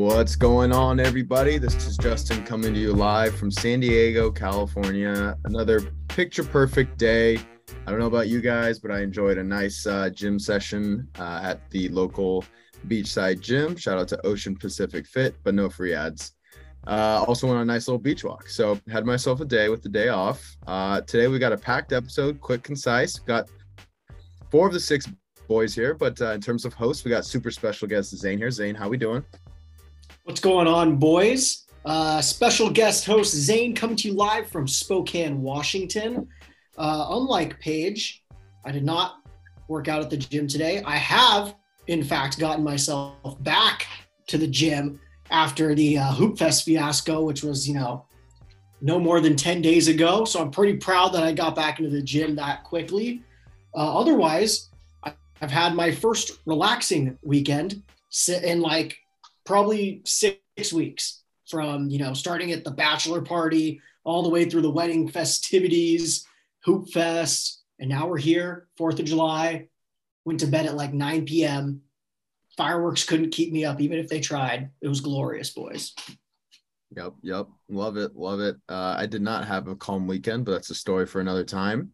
What's going on, everybody? This is Justin coming to you live from San Diego, California. Another picture perfect day. I don't know about you guys, but I enjoyed a nice uh, gym session uh, at the local beachside gym. Shout out to Ocean Pacific Fit, but no free ads. Uh, also went on a nice little beach walk. So had myself a day with the day off. Uh, today we got a packed episode, quick, concise. Got four of the six boys here, but uh, in terms of hosts, we got super special guest Zane here. Zane, how we doing? What's going on, boys? Uh, special guest host Zane coming to you live from Spokane, Washington. Uh, unlike Paige, I did not work out at the gym today. I have, in fact, gotten myself back to the gym after the uh, Hoopfest fiasco, which was, you know, no more than 10 days ago. So I'm pretty proud that I got back into the gym that quickly. Uh, otherwise, I've had my first relaxing weekend sit in like probably six weeks from, you know, starting at the bachelor party all the way through the wedding festivities, Hoopfest. And now we're here, 4th of July. Went to bed at like 9 p.m. Fireworks couldn't keep me up, even if they tried. It was glorious, boys. Yep, yep. Love it, love it. Uh, I did not have a calm weekend, but that's a story for another time.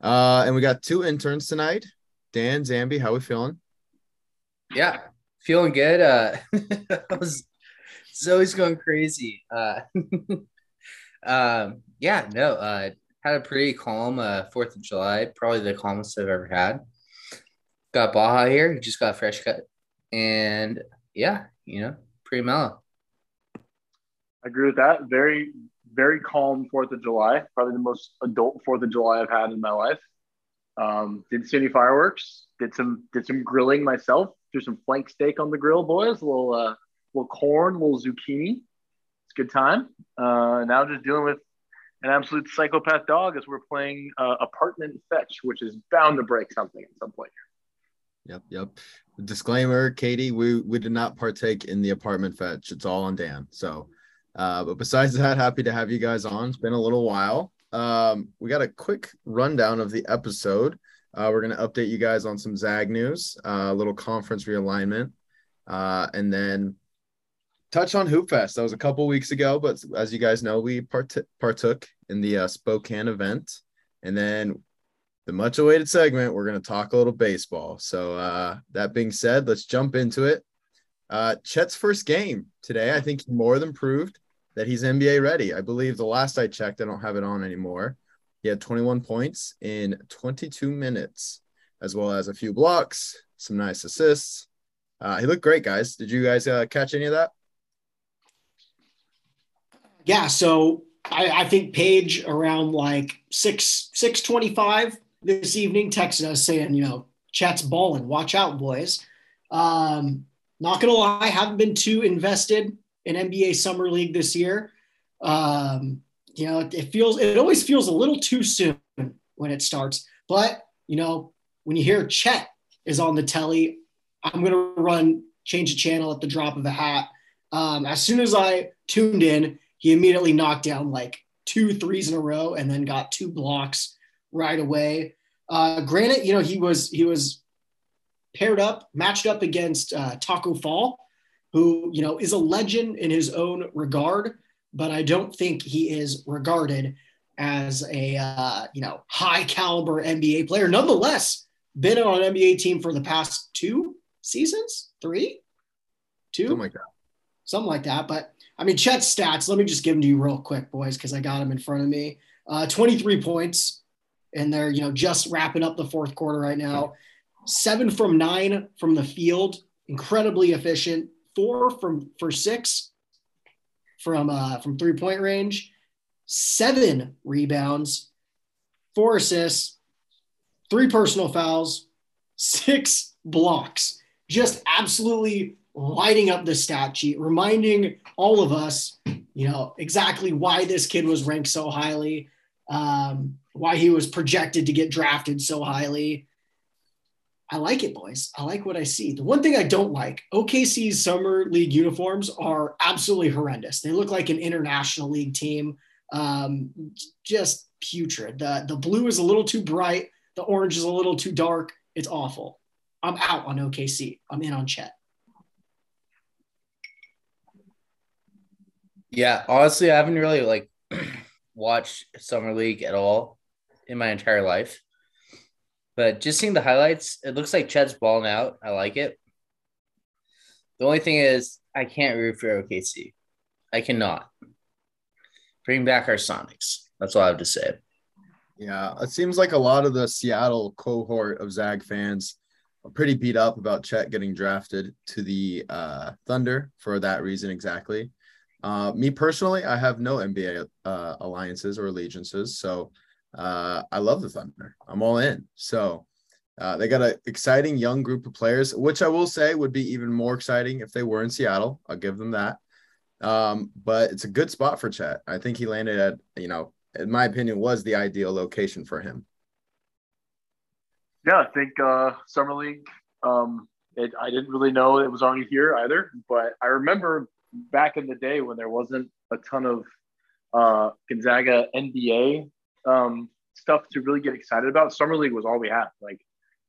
Uh, and we got two interns tonight. Dan Zambi, how we feeling? Yeah, feeling good. Uh, was, Zoe's going crazy. Uh, um, yeah, no, uh, had a pretty calm uh, Fourth of July, probably the calmest I've ever had. Got Baja here, he just got fresh cut, and yeah, you know, pretty mellow. I agree with that. Very, very calm Fourth of July. Probably the most adult Fourth of July I've had in my life. Um, did see any fireworks. Did some did some grilling myself. Threw some flank steak on the grill, boys. A little uh, little corn, a little zucchini. It's a good time. Uh, now just dealing with an absolute psychopath dog as we're playing uh, apartment fetch, which is bound to break something at some point. Yep, yep. Disclaimer, Katie, we we did not partake in the apartment fetch. It's all on Dan. So, uh, but besides that, happy to have you guys on. It's been a little while. Um, we got a quick rundown of the episode. Uh, we're going to update you guys on some Zag news, uh, a little conference realignment, uh, and then touch on Hoopfest. That was a couple weeks ago, but as you guys know, we part- partook in the uh, Spokane event. And then the much awaited segment, we're going to talk a little baseball. So, uh, that being said, let's jump into it. Uh, Chet's first game today, I think he more than proved that he's NBA ready. I believe the last I checked, I don't have it on anymore. He had 21 points in 22 minutes, as well as a few blocks, some nice assists. Uh, he looked great, guys. Did you guys uh, catch any of that? Yeah. So I, I think Paige around like six six twenty five this evening texted us saying, you know, Chet's balling. Watch out, boys. Um, not gonna lie, haven't been too invested in NBA Summer League this year. Um, you know, it, feels it always feels a little too soon when it starts. But you know, when you hear Chet is on the telly, I'm gonna run change the channel at the drop of a hat. Um, as soon as I tuned in, he immediately knocked down like two threes in a row and then got two blocks right away. Uh, granted, you know he was he was paired up, matched up against uh, Tacko Fall, who you know is a legend in his own regard, but I don't think he is regarded as a uh, you know high caliber NBA player. Nonetheless, been on an NBA team for the past two seasons, three, two, something like that. Something like that. But I mean, Chet's stats. Let me just give them to you real quick, boys, because I got them in front of me. Uh, 23 points, and they're you know just wrapping up the fourth quarter right now. Seven from nine from the field, incredibly efficient four from for six from uh, from three point range, seven rebounds, four assists, three personal fouls, six blocks. Just absolutely lighting up the stat sheet, reminding all of us, you know, exactly why this kid was ranked so highly, um, why he was projected to get drafted so highly. I like it, boys. I like what I see. The one thing I don't like, OKC's summer league uniforms are absolutely horrendous. They look like an international league team. Um, just putrid. The the blue is a little too bright. The orange is a little too dark. It's awful. I'm out on OKC. I'm in on Chet. Yeah, honestly, I haven't really like watched summer league at all in my entire life. But just seeing the highlights, it looks like Chet's balling out. I like it. The only thing is, I can't root for OKC. I cannot. Bring back our Sonics. That's all I have to say. Yeah, it seems like a lot of the Seattle cohort of Zag fans are pretty beat up about Chet getting drafted to the uh, Thunder for that reason exactly. Uh, me personally, I have no NBA uh, alliances or allegiances, so uh, I love the Thunder. I'm all in. So uh, they got an exciting young group of players, which I will say would be even more exciting if they were in Seattle. I'll give them that. Um, but it's a good spot for Chet. I think he landed at, you know, in my opinion, was the ideal location for him. Yeah, I think uh, Summer League. Um, it, I didn't really know it was already here either, but I remember back in the day when there wasn't a ton of uh, Gonzaga NBA um, stuff to really get excited about. Summer League was all we had. Like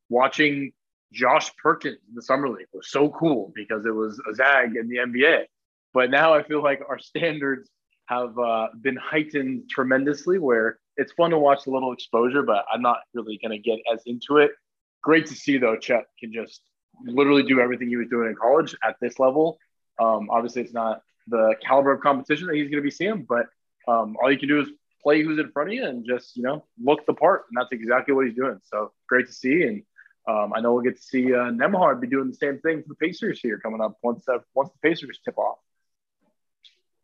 watching Josh Perkins in the Summer League was so cool because it was a Zag in the NBA. But now I feel like our standards have uh, been heightened tremendously where it's fun to watch a little exposure, but I'm not really going to get as into it. Great to see, though, Chet can just literally do everything he was doing in college at this level. Um, obviously, it's not the caliber of competition that he's going to be seeing, but um, all you can do is play who's in front of you and just, you know, look the part. And that's exactly what he's doing. So great to see. And um, I know we'll get to see uh, Nembhard be doing the same thing for the Pacers here coming up once, uh, once the Pacers tip off.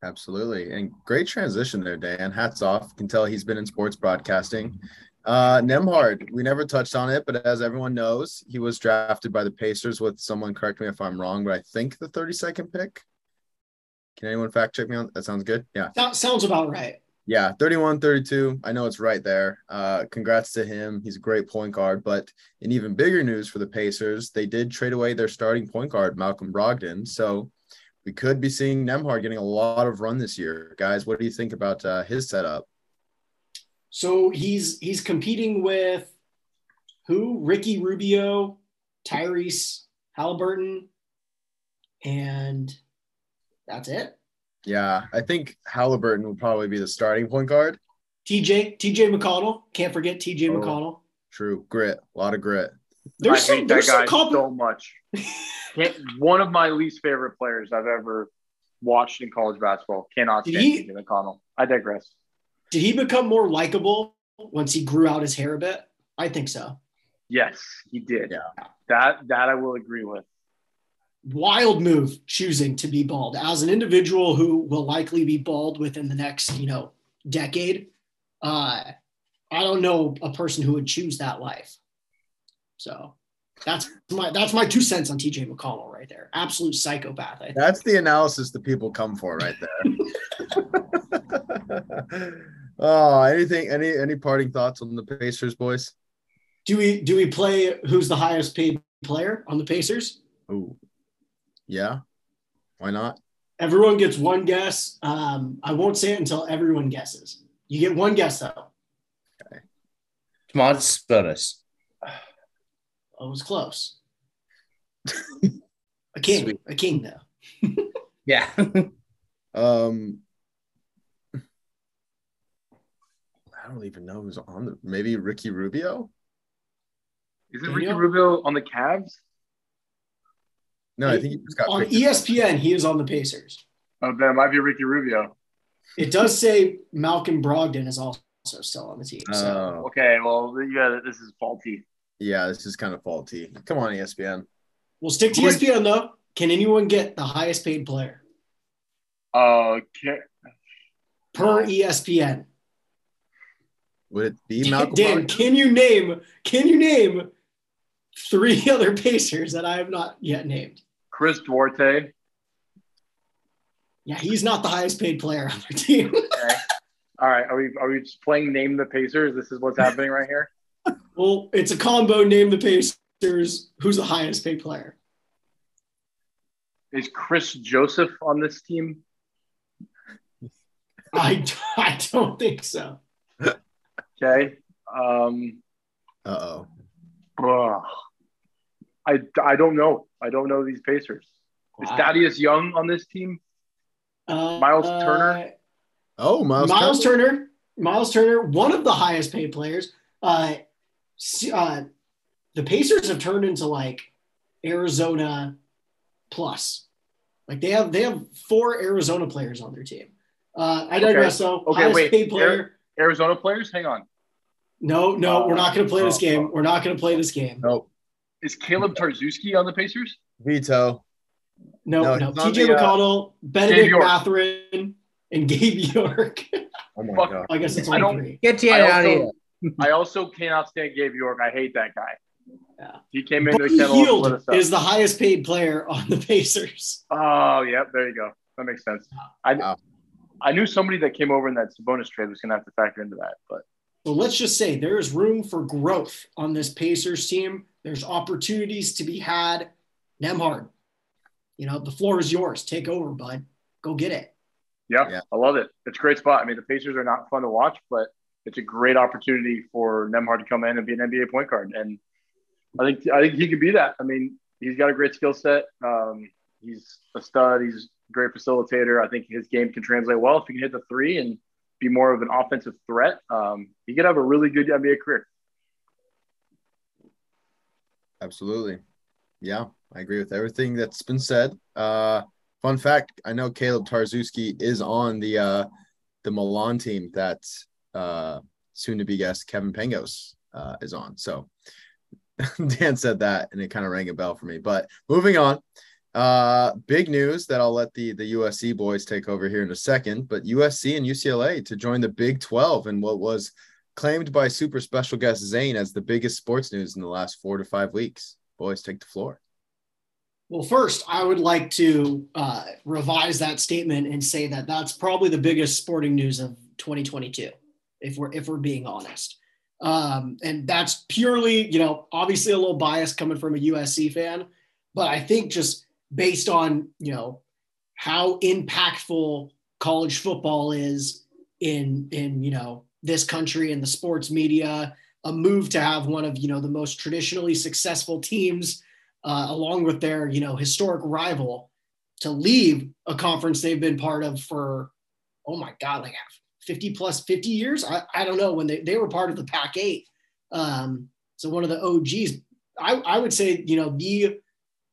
Absolutely. And great transition there, Dan. Hats off. Can tell he's been in sports broadcasting. Uh, Nembhard, we never touched on it, but as everyone knows, he was drafted by the Pacers with someone, correct me if I'm wrong, but I think the 32nd pick. Can anyone fact check me on that? Sounds good. Yeah. That sounds about right. Yeah, 31 32. I know it's right there. Uh, congrats to him. He's a great point guard. But in even bigger news for the Pacers, they did trade away their starting point guard, Malcolm Brogdon. So we could be seeing Nembhard getting a lot of run this year. Guys, what do you think about uh, his setup? So he's he's competing with who? Ricky Rubio, Tyrese Halliburton, and that's it. Yeah, I think Halliburton would probably be the starting point guard. TJ TJ McConnell, can't forget TJ oh, McConnell. True, grit, a lot of grit. There's I some, there's some comp- so much. one of my least favorite players I've ever watched in college basketball. Cannot stand he, McConnell. I digress. Did he become more likable once he grew out his hair a bit? I think so. Yes, he did. Yeah. That that I will agree with. Wild move choosing to be bald as an individual who will likely be bald within the next, you know, decade. Uh, I don't know a person who would choose that life. So that's my that's my two cents on TJ McConnell right there. Absolute psychopath. That's the analysis that people come for right there. oh, anything any any parting thoughts on the Pacers, boys? Do we do we play who's the highest paid player on the Pacers? Oh, yeah. Why not? Everyone gets one guess. Um, I won't say it until everyone guesses. You get one guess though. Okay. Come on, bonus. It was close. a king, Sweet. a king though. yeah. um, I don't even know who's on the. Maybe Ricky Rubio. Is it Ricky Rubio on the Cavs? No, I think he just got on ESPN. He is on the Pacers. Oh, then it might be Ricky Rubio. It does say Malcolm Brogdon is also still on the team. So. Oh. Okay, well, yeah, this is faulty. Yeah, this is kind of faulty. Come on, ESPN. We'll stick to ESPN though. Can anyone get the highest paid player? Uh, can... per ESPN. Would it be Malcolm? Dan, can you name? Can you name three other Pacers that I have not yet named? Chris Duarte. Yeah, he's not the highest paid player on the team. okay. All right, are we are we just playing name the Pacers? This is what's happening right here. Well, it's a combo. Name the Pacers. Who's the highest paid player? Is Chris Joseph on this team? I, I don't think so. Okay. Um, uh oh. I, I don't know. I don't know these Pacers. Wow. Is Thaddeus Young on this team? Uh, Miles Turner? Oh, Miles, Miles Turner. Turner. Miles Turner, one of the highest paid players. Uh, uh, the Pacers have turned into like Arizona plus. Like they have they have four Arizona players on their team. Uh, I digress. though. Okay, highest wait. paid player. Arizona players, hang on. No, no, Uh, we're not going to play this uh, game. We're not going to play this game. Nope. Is Caleb Tarczewski on the Pacers? Veto. No, No, no. he's TJ the, uh, McConnell, Bennedict York. Mathurin, and Gabe York. Oh my Fuck. god. I guess it's I don't. Get you I out of here. I also cannot stand Gabe York. I hate that guy. Yeah. He came into the Buddy kennel and split Hield us is the highest paid player on the Pacers. Oh, yep. There you go. That makes sense. I Wow. I knew somebody that came over in that Sabonis trade was going to have to factor into that, but So let's just say there is room for growth on this Pacers team. There's opportunities to be had. Nembhard, you know, the floor is yours. Take over, bud. Go get it. yeah, Yeah. I love it. It's a great spot. I mean, the Pacers are not fun to watch, but it's a great opportunity for Nembhard to come in and be an NBA point guard. And I think I think he could be that. I mean, he's got a great skill set. Um, he's a stud. He's a great facilitator. I think his game can translate well if he can hit the three and be more of an offensive threat. Um, he could have a really good NBA career. Absolutely. Yeah, I agree with everything that's been said. Uh, fun fact: I know Caleb Tarczewski is on the uh, the Milan team that uh, soon-to-be guest Kevin Pangos uh, is on. So Dan said that, and it kind of rang a bell for me. But moving on, uh, big news that I'll let the the USC boys take over here in a second. But USC and UCLA to join the Big Twelve and what was claimed by super special guest Zane as the biggest sports news in the last four to five weeks. Boys, take the floor. Well, first, I would like to uh, revise that statement and say that that's probably the biggest sporting news of 2022, if we're if we're being honest. Um, and that's purely, you know, obviously a little bias coming from a USC fan, but I think just based on you know how impactful college football is in in you know this country and the sports media, a move to have one of you know the most traditionally successful teams uh, along with their you know historic rival to leave a conference they've been part of for oh my god like 50 plus 50 years? I, I don't know when they, they were part of the pac 8 um, so one of the og's I, I would say you know the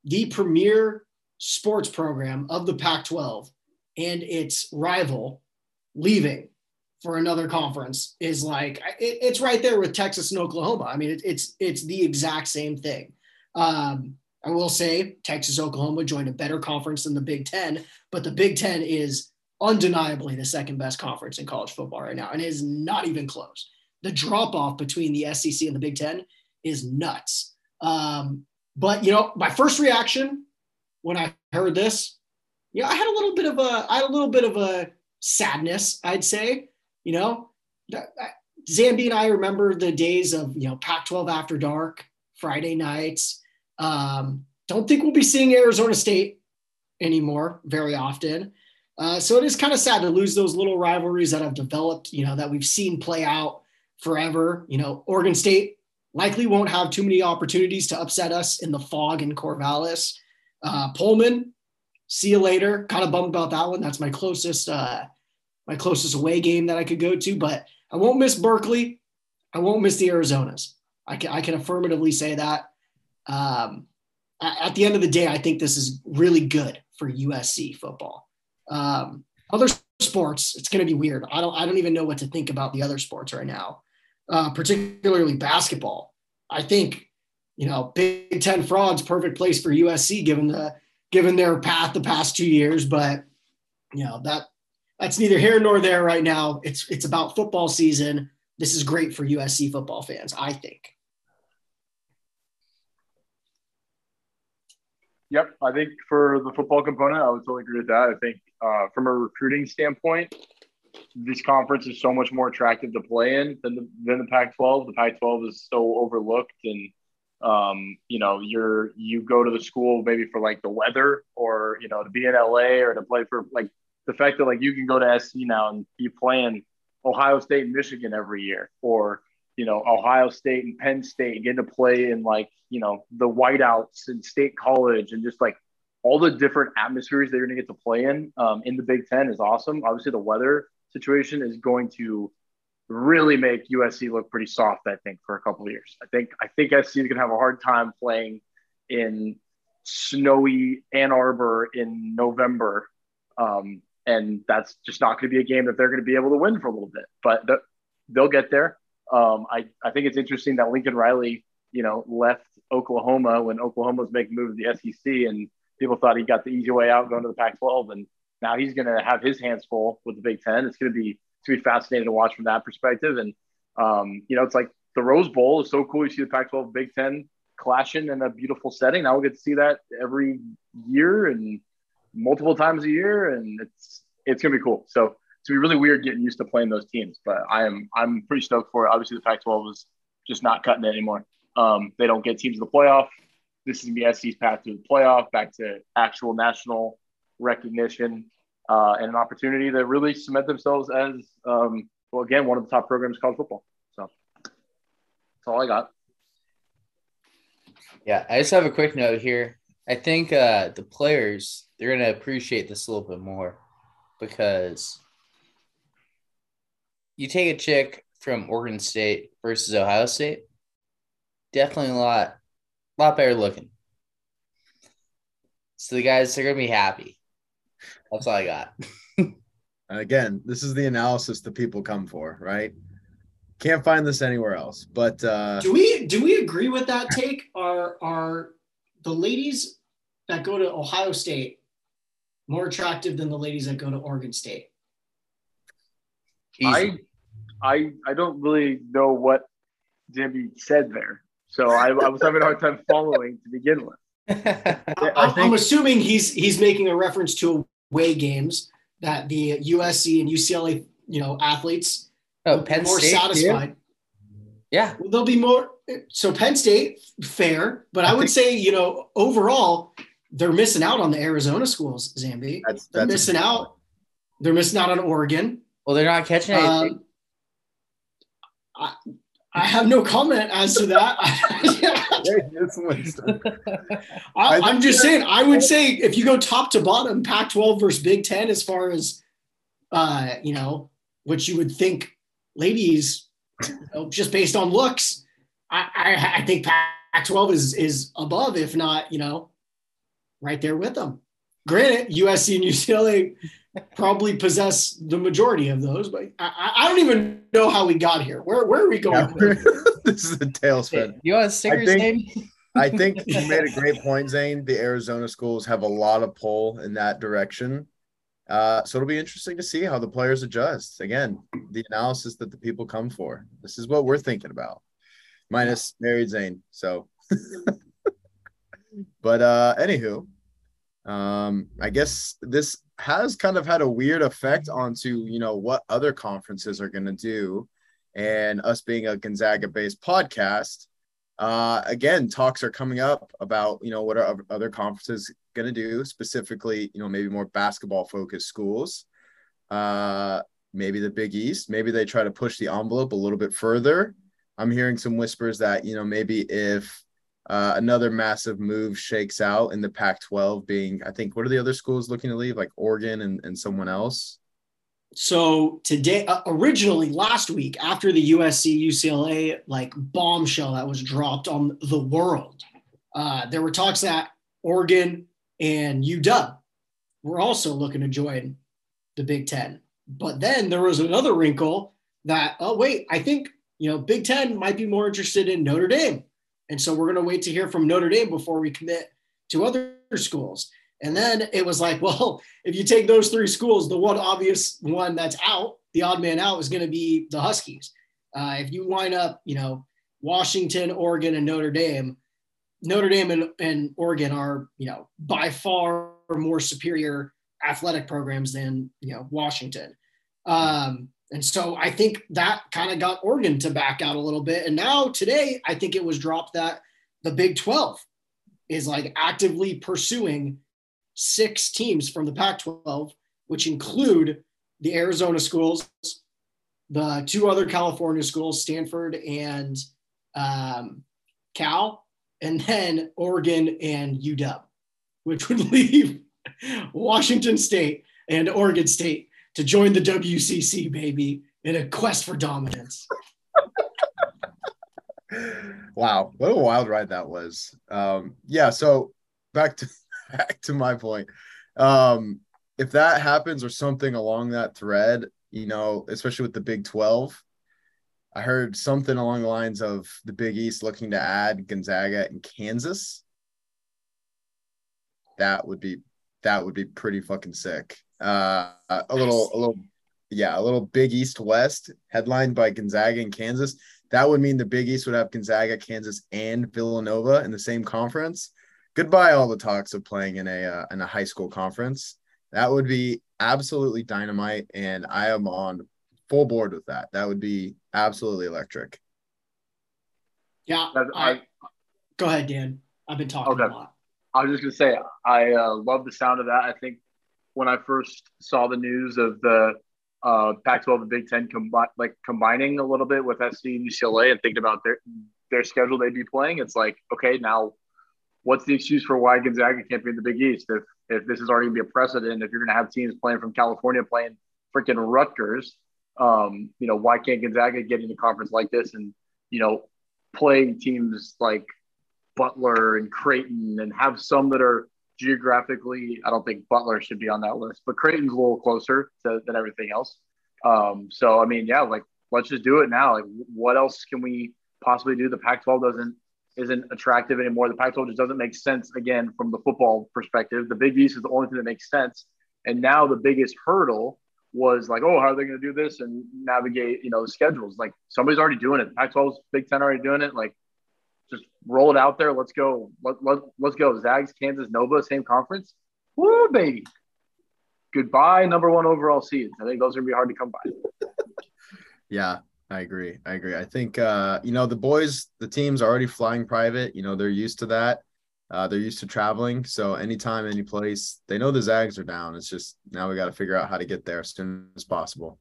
the premier sports program of the pac 12 and its rival leaving for another conference is like it, it's right there with texas and oklahoma i mean it, it's it's the exact same thing um, I will say Texas, Oklahoma joined a better conference than the Big Ten, but the Big Ten is undeniably the second best conference in college football right now, and is not even close. The drop off between the SEC and the Big Ten is nuts. Um, but you know, my first reaction when I heard this, you know, I had a little bit of a, I had a little bit of a sadness, I'd say. You know, Zambi and I remember the days of you know Pac-12 after dark, Friday nights. Um, don't think we'll be seeing Arizona State anymore very often. Uh, so it is kind of sad to lose those little rivalries that have developed, you know, that we've seen play out forever. You know, Oregon State likely won't have too many opportunities to upset us in the fog in Corvallis. Uh, Pullman, see you later. Kind of bummed about that one. That's my closest, uh, my closest away game that I could go to, but I won't miss Berkeley. I won't miss the Arizonas. I can, I can affirmatively say that. Um, at the end of the day, I think this is really good for USC football. Um, other sports, it's going to be weird. I don't, I don't even know what to think about the other sports right now, uh, particularly basketball. I think, you know, Big Ten frauds, perfect place for USC given the given their path the past two years. But you know that that's neither here nor there right now. It's it's about football season. This is great for USC football fans, I think. Yep, I think for the football component, I would totally agree with that. I think uh, from a recruiting standpoint, this conference is so much more attractive to play in than the, than the Pac-12. The Pac-12 is so overlooked, and um, you know, you're you go to the school maybe for like the weather, or you know, to be in LA or to play for like the fact that like you can go to SC now and be playing Ohio State and Michigan every year, or you know, Ohio State and Penn State, and getting to play in like, you know, the whiteouts and state college and just like all the different atmospheres they're going to get to play in um, in the Big Ten is awesome. Obviously, the weather situation is going to really make USC look pretty soft. I think for a couple of years. I think I think SC is going to have a hard time playing in snowy Ann Arbor in November, um, and that's just not going to be a game that they're going to be able to win for a little bit. But the, they'll get there. Um, I I think it's interesting that Lincoln Riley, you know, left Oklahoma when Oklahoma was making moves to the SEC, and people thought he got the easy way out going to the Pac-12, and now he's going to have his hands full with the Big Ten. It's going to be to be fascinating to watch from that perspective, and um, you know, it's like the Rose Bowl is so cool. You see the Pac-12, Big Ten clashing in a beautiful setting. Now we get to see that every year and multiple times a year, and it's it's gonna be cool. So it's gonna be really weird getting used to playing those teams, but I am I'm pretty stoked for it. Obviously, the Pac-12 is just not cutting it anymore. Um, they don't get teams in the playoff. This is gonna be SC's path to the playoff, back to actual national recognition, uh, and an opportunity to really cement themselves as um, well again one of the top programs in college football. So that's all I got. Yeah, I just have a quick note here. I think uh, the players they're gonna appreciate this a little bit more because you take a chick from Oregon State versus Ohio State, definitely a lot, lot better looking. So the guys are gonna be happy. That's all I got. Again, this is the analysis that people come for, right? Can't find this anywhere else. But uh, do we do we agree with that take? Are are the ladies that go to Ohio State more attractive than the ladies that go to Oregon State? I I I don't really know what Jimmy said there, so I, I was having a hard time following to begin with. I, think, I'm assuming he's he's making a reference to away games that the USC and UCLA you know athletes Oh, Penn more State, satisfied. Yeah. Well, they'll be more. So Penn State, fair, but I, I would say you know overall they're missing out on the Arizona schools. Zambi, that's, they're missing out. They're missing out on Oregon. Well, they're not catching anything. Um, I, I have no comment as to that. I, am just saying. I would say if you go top to bottom, Pac-12 versus Big Ten, as far as uh, you know, what you would think ladies, you know, just based on looks, I, I, I think Pac-12 is is above, if not, you know, right there with them. Granted, USC and UCLA probably possess the majority of those, but I, I don't even know how we got here. Where where are we going? Yeah, this is a tailspin. You want a sticker, I think, I think you made a great point, Zane. The Arizona schools have a lot of pull in that direction. Uh, so it'll be interesting to see how the players adjust. Again, the analysis that the people come for. This is what we're thinking about, minus married Zane. So, but uh, anywho, um, I guess this has kind of had a weird effect onto you know what other conferences are going to do, and us being a Gonzaga-based podcast. Uh, again, talks are coming up about you know what are other conferences going to do specifically you know maybe more basketball focused schools uh maybe the big east. Maybe they try to push the envelope a little bit further. I'm hearing some whispers that you know maybe if uh, another massive move shakes out in the pac 12 being i think what are the other schools looking to leave like oregon and, and someone else? So today uh, originally last week after the usc ucla like bombshell that was dropped on the world uh, there were talks that oregon and UW were also looking to join the Big Ten. But then there was another wrinkle that, oh, wait, I think, you know, Big Ten might be more interested in Notre Dame. And so we're going to wait to hear from Notre Dame before we commit to other schools. And then it was like, well, if you take those three schools, the one obvious one that's out, the odd man out is going to be the Huskies. Uh, if you line up, you know, Washington, Oregon, and Notre Dame, Notre Dame and, and Oregon are, you know, by far more superior athletic programs than, you know, Washington. Um, and so I think that kind of got Oregon to back out a little bit. And now today, I think it was dropped that the Big 12 is like actively pursuing six teams from the Pac 12, which include the Arizona schools, the two other California schools, Stanford and um, Cal, and then Oregon and UW. which would leave Washington State and Oregon State to join the WCC, baby, in a quest for dominance. wow, what a wild ride that was. Um, yeah, so back to back to my point. Um, if that happens or something along that thread, you know, especially with the Big 12, I heard something along the lines of the Big East looking to add Gonzaga and Kansas. That would be that would be pretty fucking sick. Uh, a little, a little, yeah, a little Big East West headlined by Gonzaga and Kansas. That would mean the Big East would have Gonzaga, Kansas, and Villanova in the same conference. Goodbye, all the talks of playing in a uh, in a high school conference. That would be absolutely dynamite, and I am on full board with that. That would be absolutely electric. Yeah, I, I, go ahead, Dan. I've been talking okay. a lot. I was just gonna say I uh, love the sound of that. I think when I first saw the news of the uh, Pac-12 and Big Ten combi- like combining a little bit with SC and UCLA and thinking about their their schedule they'd be playing, it's like okay, now what's the excuse for why Gonzaga can't be in the Big East if if this is already gonna be a precedent? If you're gonna have teams playing from California playing freaking Rutgers, um, you know why can't Gonzaga get in a conference like this and you know play teams like Butler and Creighton and have some that are geographically, I don't think Butler should be on that list, but Creighton's a little closer to, than everything else. Um, so, I mean, yeah, like let's just do it now. Like, what else can we possibly do? The Pac-12 doesn't isn't attractive anymore. The Pac-12 just doesn't make sense again from the football perspective. The Big East is the only thing that makes sense. And now the biggest hurdle was like, oh, how are they going to do this and navigate, you know, the schedules? Like somebody's already doing it. Pac-12's Big Ten already doing it. Like just roll it out there. Let's go. Let, let, let's go. Zags, Kansas, Nova, same conference. Woo, baby. Goodbye, number one overall seeds. I think those are going to be hard to come by. yeah, I agree. I agree. I think, uh, you know, the boys, the teams are already flying private. You know, they're used to that. Uh, they're used to traveling. So anytime, any place, they know the Zags are down. It's just now we got to figure out how to get there as soon as possible.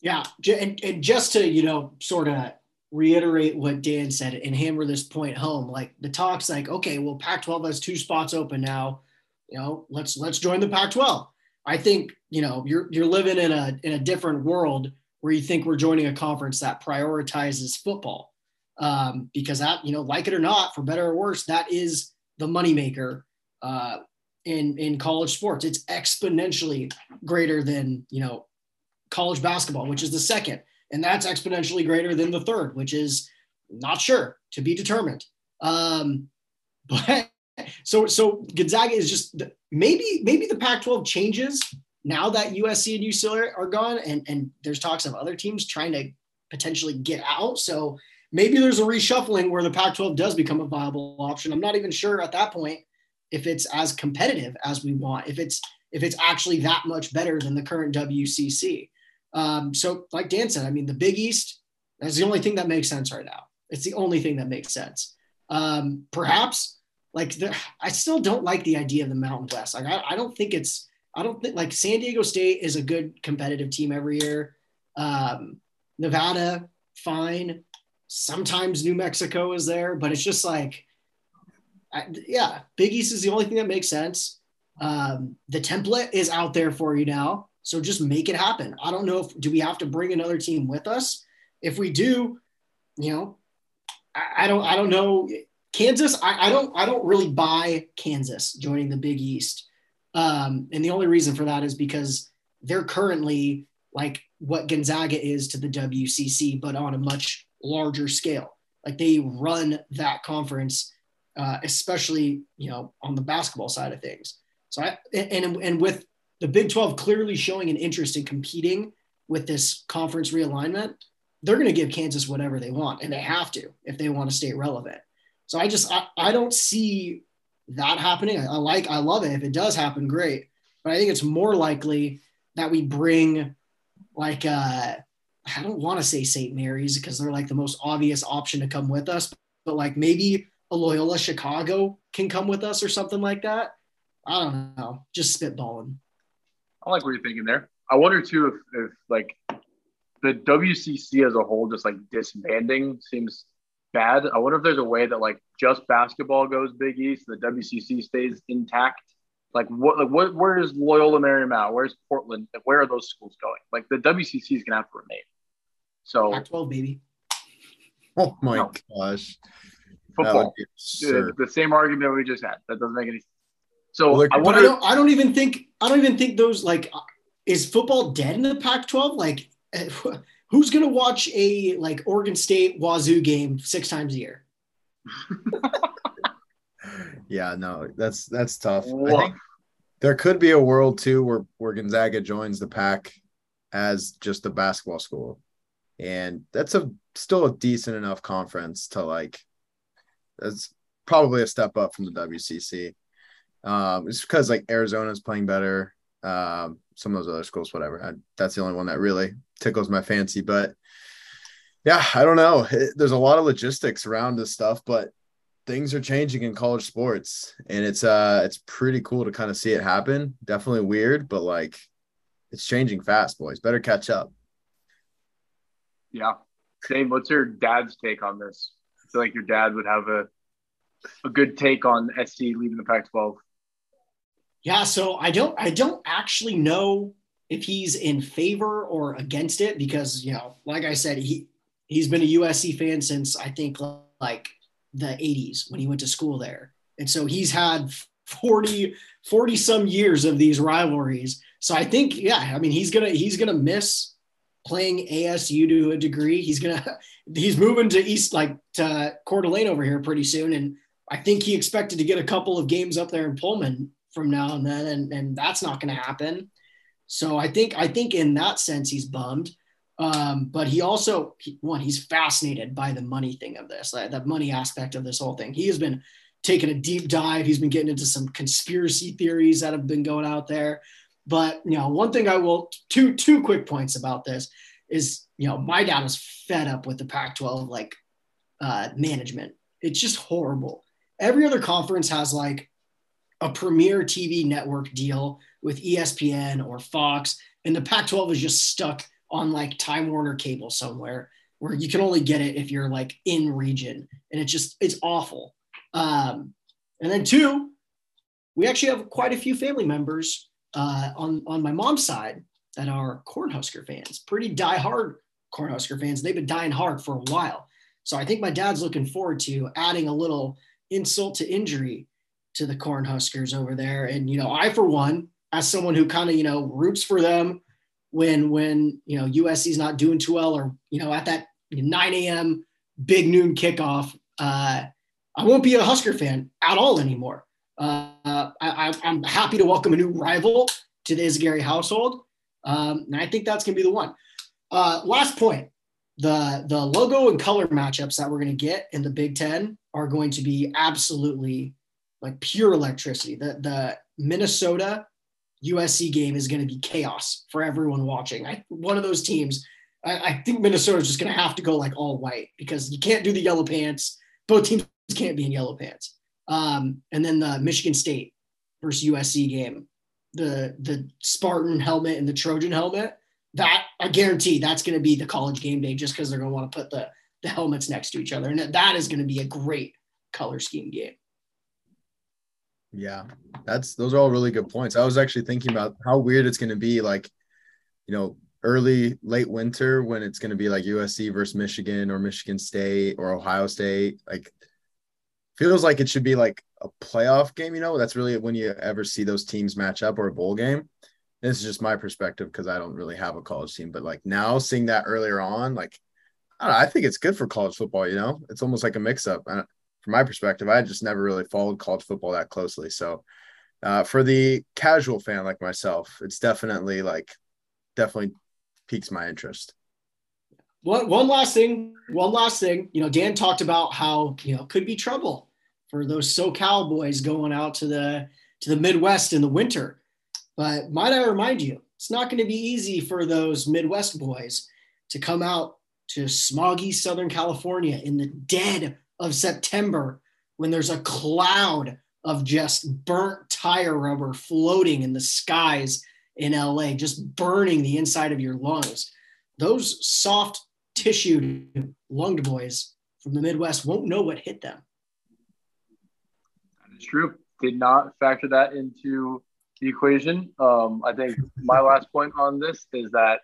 Yeah. And, and just to, you know, sort of reiterate what Dan said and hammer this point home. Like the talks, like, okay, well, Pac-12 has two spots open now. You know, let's let's join the Pac-12. I think you know you're you're living in a in a different world where you think we're joining a conference that prioritizes football, um, because that you know, like it or not, for better or worse, that is the moneymaker uh, in in college sports. It's exponentially greater than you know college basketball, which is the second and that's exponentially greater than the third, which is not sure to be determined. Um, but so so Gonzaga is just maybe maybe the Pac-12 changes now that USC and UCLA are gone, and and there's talks of other teams trying to potentially get out. So maybe there's a reshuffling where the Pac-12 does become a viable option. I'm not even sure at that point if it's as competitive as we want, if it's if it's actually that much better than the current WCC. Um, so, like Dan said, I mean, the Big East, is the only thing that makes sense right now. It's the only thing that makes sense. Um, perhaps, like, the, I still don't like the idea of the Mountain West. Like, I, I don't think it's, I don't think, like, San Diego State is a good competitive team every year. Um, Nevada, fine. Sometimes New Mexico is there, but it's just like, I, yeah, Big East is the only thing that makes sense. Um, the template is out there for you now. So just make it happen. I don't know if do we have to bring another team with us? If we do, you know, I, I don't I don't know. Kansas, I, I, don't I don't really buy Kansas joining the Big East. Um, and the only reason for that is because they're currently like what Gonzaga is to the WCC, but on a much larger scale. Like they run that conference, uh, especially you know on the basketball side of things. So I and and with the Big 12 clearly showing an interest in competing with this conference realignment, they're going to give Kansas whatever they want, and they have to if they want to stay relevant. So I just I, I don't see that happening. I, I like I love it if it does happen, great. But I think it's more likely that we bring like uh I don't want to say St. Mary's because they're like the most obvious option to come with us, but like maybe a Loyola Chicago can come with us or something like that. I don't know, just spitballing. I like what you're thinking there. I wonder too if, if like the WCC as a whole just like disbanding seems bad. I wonder if there's a way that like just basketball goes Big East, the WCC stays intact. Like what? Like what? Where is Loyola Marymount? Where's Portland? Where are those schools going? Like the WCC is gonna have to remain. So Pac-12 baby. Oh my No. gosh. Football, the, the same argument we just had. That doesn't make any sense. So Well, I But I don't. I don't even think. I don't even think those like. Is football dead in the Pac-12? Like, who's gonna watch a like Oregon State Wazoo game six times a year? Yeah, no, that's that's tough. I think there could be a world too where where Gonzaga joins the pack as just a basketball school, and that's a still a decent enough conference to like. That's probably a step up from the WCC. Um, it's because like Arizona's playing better. Um, some of those other schools, whatever. I, that's the only one that really tickles my fancy. But yeah, I don't know. It- there's a lot of logistics around this stuff, but things are changing in college sports and it's uh it's pretty cool to kind of see it happen definitely weird but like it's changing fast boys better catch up Yeah. Dave, what's your dad's take on this? I feel like your dad would have a a good take on SC leaving the Pac-12. Yeah, so I don't I don't actually know if he's in favor or against it because you know, like I said, he he's been a USC fan since I think like the 80s when he went to school there. And so he's had 40 40 some years of these rivalries. So I think yeah, I mean he's going to he's going to miss playing ASU to a degree. He's going to he's moving to East like to Coeur d'Alene over here pretty soon and I think he expected to get a couple of games up there in Pullman from now and then, and, and that's not going to happen. So I think I think in that sense he's bummed, um, but he also he, one he's fascinated by the money thing of this, like the money aspect of this whole thing. He has been taking a deep dive. He's been getting into some conspiracy theories that have been going out there. But you know, one thing I will two two quick points about this is you know my dad was fed up with the Pac-12 like uh, management. It's just horrible. Every other conference has like a premier TV network deal with ESPN or Fox, and the Pac 12 is just stuck on like Time Warner cable somewhere where you can only get it if you're like in region. And it's just, it's awful. Um, and then, two, we actually have quite a few family members uh, on, on my mom's side that are Cornhusker fans, pretty diehard Cornhusker fans. They've been dying hard for a while. So I think my dad's looking forward to adding a little insult to injury to the Cornhuskers over there. And you know, I for one, as someone who kind of you know roots for them when when you know USC's not doing too well, or you know at that 9 a.m. big noon kickoff, uh, I won't be a Husker fan at all anymore. Uh, I, I'm happy to welcome a new rival to the Izagari household, um, and I think that's going to be the one. Uh, last point: the the logo and color matchups that we're going to get in the Big Ten are going to be absolutely like pure electricity. The the Minnesota USC game is going to be chaos for everyone watching. I, one of those teams, I, I think Minnesota is just going to have to go like all white because you can't do the yellow pants. Both teams can't be in yellow pants. Um, and then the Michigan State versus USC game, the the Spartan helmet and the Trojan helmet. That I guarantee that's going to be the college game day just because they're going to want to put the the helmets next to each other, and that is going to be a great color scheme game. Yeah, that's those are all really good points. I was actually thinking about how weird it's going to be, like, you know, early, late winter when it's going to be like USC versus Michigan or Michigan State or Ohio State. Like, feels like it should be like a playoff game. You know, that's really when you ever see those teams match up or a bowl game. This is just my perspective because I don't really have a college team, but like now seeing that earlier on, like, I, know, I think it's good for college football. You know, it's almost like a mix up. I, from my perspective, I just never really followed college football that closely. So uh, for the casual fan like myself, it's definitely like definitely piques my interest. One, one last thing, one last thing. You know, Dan talked about how you know could be trouble for those SoCal boys going out to the to the Midwest in the winter. But might I remind you, it's not going to be easy for those Midwest boys to come out to smoggy Southern California in the dead of September when there's a cloud of just burnt tire rubber floating in the skies in LA, just burning the inside of your lungs. Those soft tissued lunged boys from the Midwest won't know what hit them. That is true. Did not factor that into the equation. Um, I think my last point on this is that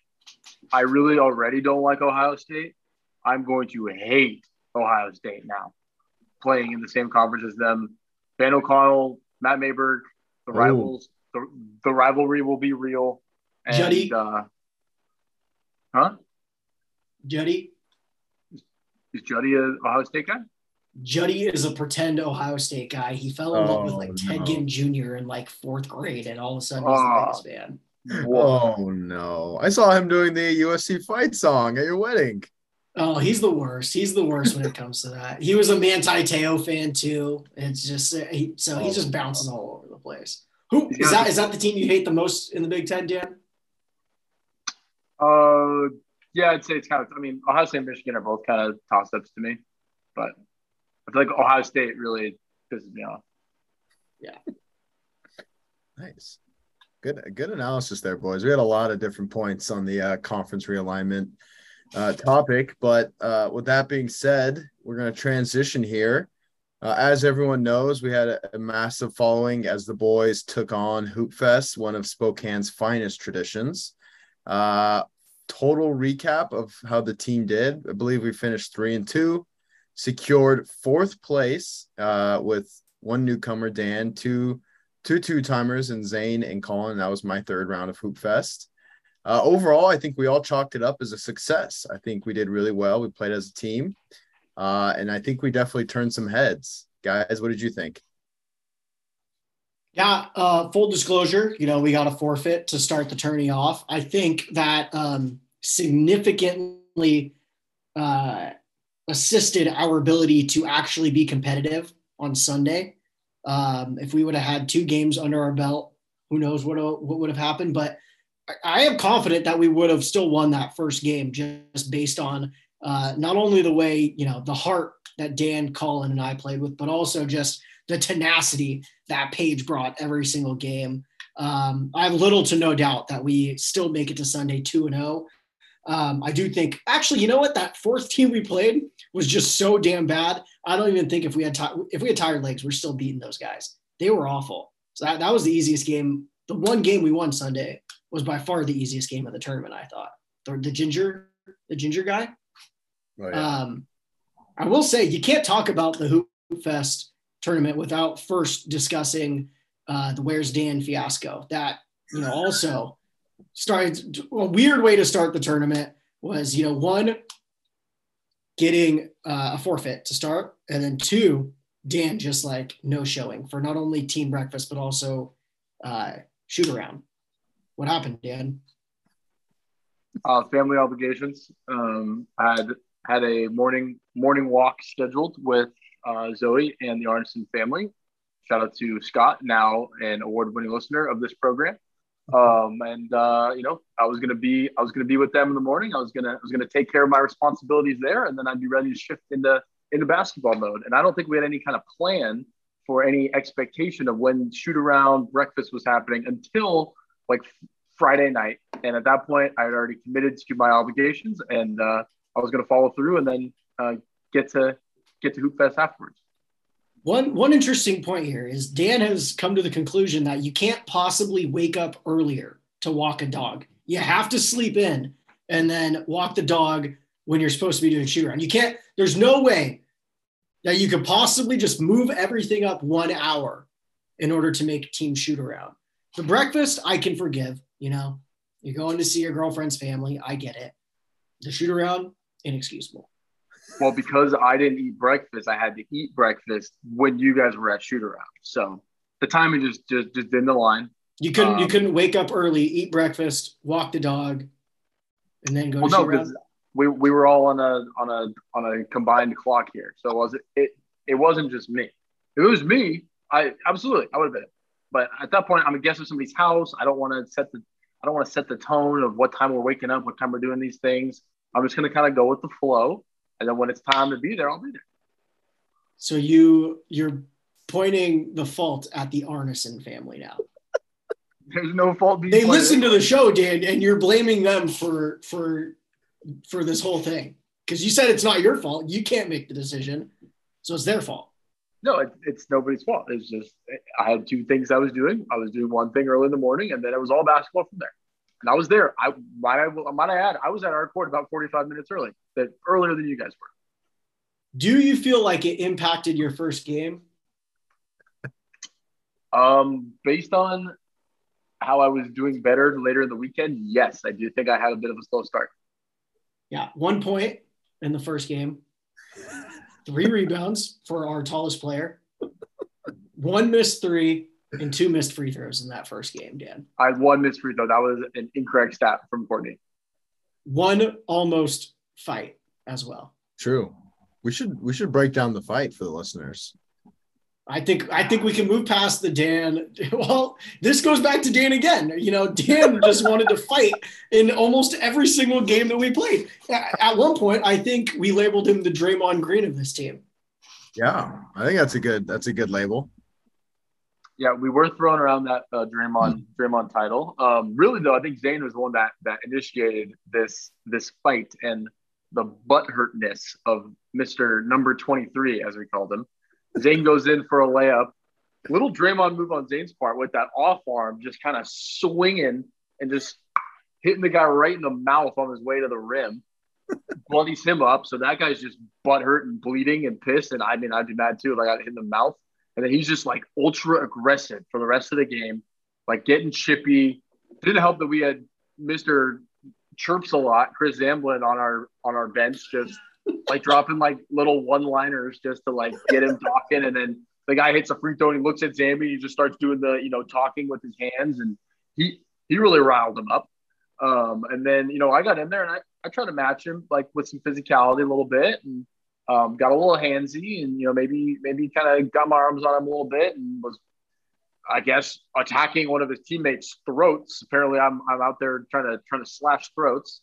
I really already don't like Ohio State. I'm going to hate Ohio State now, playing in the same conference as them. Van O'Connell, Matt Mayberg, the Ooh. rivals, the, the rivalry will be real. And, Juddy? uh, huh? Juddy, Is Juddy a Ohio State guy? Juddy is a pretend Ohio State guy. He fell in love with Oh, like Ted no. Ginn Jr. in like fourth grade, and all of a sudden he's Oh. the biggest fan. Oh no! I saw him doing the USC fight song at your wedding. Oh, he's the worst. He's the worst when it comes to that. He was a Manti Teo fan too. It's just uh, he, so he just bounces all over the place. Who is that? Is that the team you hate the most in the Big Ten, Dan? Uh, yeah, I'd say it's kind of. I mean, Ohio State and Michigan are both kind of toss ups to me, but I feel like Ohio State really pisses me off. Yeah. Nice. Good good analysis there, boys. We had a lot of different points on the uh, conference realignment uh, topic, but uh, with that being said, we're going to transition here. Uh, as everyone knows, we had a, a massive following as the boys took on Hoopfest, one of Spokane's finest traditions. Uh, total recap of how the team did. I believe we finished three and two, secured fourth place uh, with one newcomer, Dan, two two two timers and Zane and Colin. That was my third round of Hoopfest. Uh, overall, I think we all chalked it up as a success. I think we did really well. We played as a team, uh, and I think we definitely turned some heads. Guys, what did you think? Yeah, uh, full disclosure, you know, we got a forfeit to start the tourney off. I think that um, significantly uh, assisted our ability to actually be competitive on Sunday. Um, if we would have had two games under our belt, who knows what, what would have happened. But I, am confident that we would have still won that first game just based on uh, not only the way, you know, the heart that Dan, Colin, and I played with, but also just the tenacity that Paige brought every single game. Um, I have little to no doubt that we still make it to Sunday 2 and 0. Um, I do think, actually, you know what? That fourth team we played was just so damn bad. I don't even think if we had ti- if we had tired legs, we're still beating those guys. They were awful. So that, that was the easiest game. The one game we won Sunday was by far the easiest game of the tournament. I thought the, the ginger, the ginger guy. Oh, Um, I will say you can't talk about the Hoop Fest tournament without first discussing uh, the Where's Dan fiasco. That you know also started a weird way to start the tournament was you know one getting uh, a forfeit to start, and then two Dan just like no showing for not only team breakfast but also uh, shoot around. What happened, Dan? Uh, family obligations. Um, had had a morning morning walk scheduled with uh, Zoe and the Arneson family. Shout out to Scott, now an award-winning listener of this program. Um, and uh, you know, I was gonna be I was gonna be with them in the morning. I was gonna I was gonna take care of my responsibilities there, and then I'd be ready to shift into into basketball mode. And I don't think we had any kind of plan for any expectation of when shoot around breakfast was happening until like Friday night. And at that point, I had already committed to my obligations, and uh, I was going to follow through, and then uh, get to get to Hoopfest afterwards. One one interesting point here is Dan has come to the conclusion that you can't possibly wake up earlier to walk a dog. You have to sleep in and then walk the dog when you're supposed to be doing shoot around. You can't. There's no way that you could possibly just move everything up one hour in order to make team shoot around. The breakfast I can forgive. You know, you're going to see your girlfriend's family. I get it. The shoot around inexcusable. Well, because I didn't eat breakfast, I had to eat breakfast when you guys were at shoot around. So the timing just just just didn't align. You couldn't you Um, couldn't wake up early, eat breakfast, walk the dog, and then go Well, to no, shoot because around. we, we were all on a on a on a combined clock here. So it was it it wasn't just me. If it was me, I absolutely I would have been. But at that point, I'm a guest of somebody's house. I don't want to set the I don't want to set the tone of what time we're waking up, what time we're doing these things. I'm just gonna kind of go with the flow, and then when it's time to be there, I'll be there. So you you're pointing the fault at the Arneson family now. There's no fault. They pointed listen to the show, Dan, and you're blaming them for for for this whole thing. because you said it's not your fault. You can't make the decision, so it's their fault. No, it, it's nobody's fault. It's just I had two things I was doing. I was doing one thing early in the morning, and then it was all basketball from there. And I was there. I might I might I add I was at our court about 45 minutes early, that earlier than you guys were. Do you feel like it impacted your first game? Um, based on how I was doing better later in the weekend, yes, I do think I had a bit of a slow start. Yeah, one point in the first game, three rebounds for our tallest player, one missed three, and two missed free throws in that first game, Dan. I had one missed free throw. That was an incorrect stat from Courtney. One almost fight as well. True. We should we should break down the fight for the listeners. I think I think we can move past the Dan. Well, this goes back to Dan again. You know, Dan just wanted to fight in almost every single game that we played. At one point, I think we labeled him the Draymond Green of this team. Yeah, I think that's a good that's a good label. Yeah, we were throwing around that uh, Draymond Draymond title. Um, really though, I think Zane was the one that that initiated this this fight and the butt hurtness of Mister Number Twenty Three, as we called him. Zane goes in for a layup. Little Draymond move on Zane's part with that off arm, just kind of swinging and just hitting the guy right in the mouth on his way to the rim. Bloodies him up. So that guy's just butt hurt and bleeding and pissed. And I mean, I'd be mad too if I got hit in the mouth. And then he's just like ultra aggressive for the rest of the game, like getting chippy. Didn't help that we had Mr. Chirps a lot, Chris Zamblin on our on our bench, just like dropping like little one liners just to like get him talking. And then the guy hits a free throw and he looks at Zambi. He just starts doing the, you know, talking with his hands. And he, he really riled him up. Um, and then, you know, I got in there and I, I tried to match him like with some physicality a little bit and um, got a little handsy and, you know, maybe, maybe kind of got my arms on him a little bit and was, I guess, attacking one of his teammates' throats. Apparently I'm, I'm out there trying to, trying to slash throats.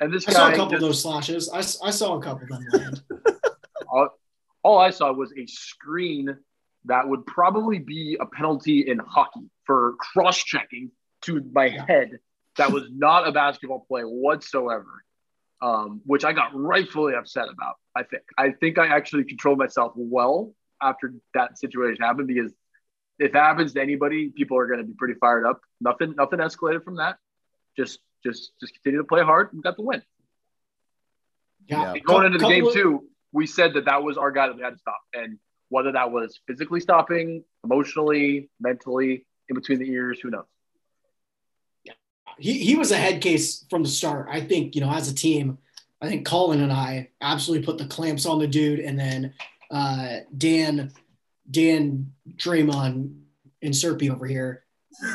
And this I guy saw a couple just, of those slashes. I, I saw a couple of them land. all, all I saw was a screen that would probably be a penalty in hockey for cross checking to my head. That was not a basketball play whatsoever, um, which I got rightfully upset about. I think I think I actually controlled myself well after that situation happened because if it happens to anybody, people are going to be pretty fired up. Nothing, nothing escalated from that. Just, just, just continue to play hard and got the win. Yeah. Yeah. Going into the game of- too, we said that that was our guy that we had to stop, and whether that was physically stopping, emotionally, mentally, in between the ears, who knows? Yeah, he, he was a head case from the start. I think, you know, as a team, I think Colin and I absolutely put the clamps on the dude. And then uh, Dan, Dan Draymond and Serpy over here,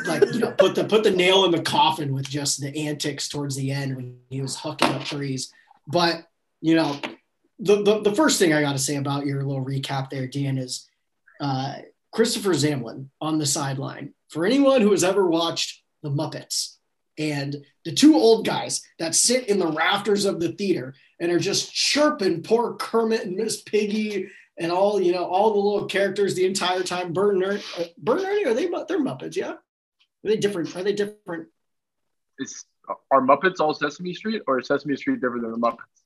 like, you know, put the, put the nail in the coffin with just the antics towards the end when he was hucking up threes. But, you know, the, the, the first thing I got to say about your little recap there, Dan, is uh, Christopher Zamlin on the sideline. For anyone who has ever watched The Muppets, and the two old guys that sit in the rafters of the theater and are just chirping poor Kermit and Miss Piggy and all you know all the little characters the entire time. Bert and Ernie, Bert and Ernie are they they're Muppets? Yeah, are they different? Are they different? Is are Muppets all Sesame Street, or is Sesame Street different than the Muppets?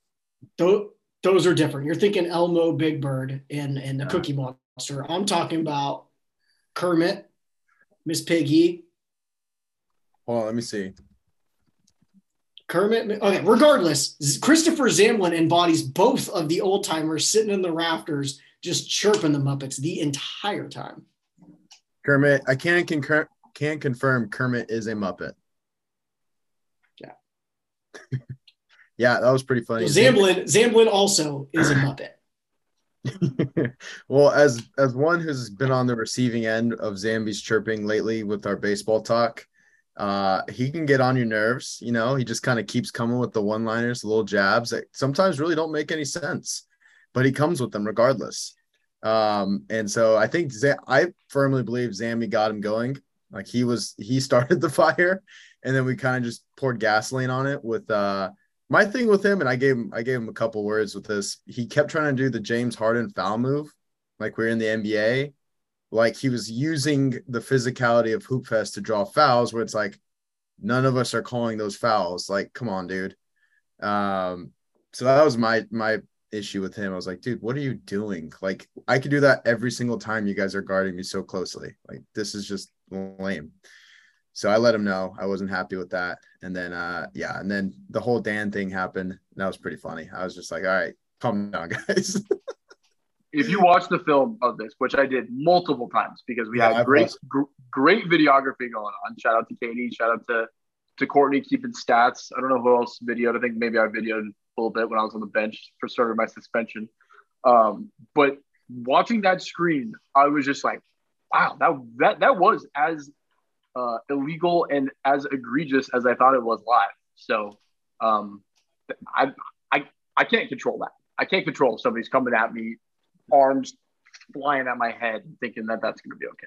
Those those are different. You're thinking Elmo, Big Bird, and and the Yeah. Cookie Monster. I'm talking about Kermit, Miss Piggy, Hold on, let me see. Kermit. Okay, regardless, Christopher Zamlin embodies both of the old timers sitting in the rafters, just chirping the Muppets the entire time. Kermit, I can't concur can confirm Kermit is a Muppet. Yeah. yeah, that was pretty funny. Zamblin, Zamblin also is a Muppet. well, as as one who's been on the receiving end of Zambi's chirping lately with our baseball talk, uh, he can get on your nerves. You know, he just kind of keeps coming with the one-liners, the little jabs that sometimes really don't make any sense, but he comes with them regardless. Um, and so I think Z- I firmly believe Zambi got him going. Like he was, he started the fire, and then we kind of just poured gasoline on it with uh my thing with him, and I gave him I gave him a couple words with this. He kept trying to do the James Harden foul move, like we're in the NBA. Like he was using the physicality of Hoopfest to draw fouls, where it's like none of us are calling those fouls. Like, come on, dude. Um, so that was my my issue with him. I was like, dude, what are you doing? Like, I could do that every single time you guys are guarding me so closely. Like, this is just lame. So I let him know I wasn't happy with that. And then uh yeah, and then the whole Dan thing happened. That was pretty funny. I was just like, all right, calm down, guys. if you watch the film of this, which I did multiple times because we Yeah, had great gr- great videography going on. Shout out to Katie. Shout out to to Courtney keeping stats. I don't know who else videoed. I think maybe I videoed a little bit when I was on the bench for sort of my suspension. Um, but watching that screen, I was just like, wow, that that that was as uh, illegal and as egregious as I thought it was live. So um, I I I can't control that. I can't control if somebody's coming at me, arms flying at my head, thinking that that's going to be okay.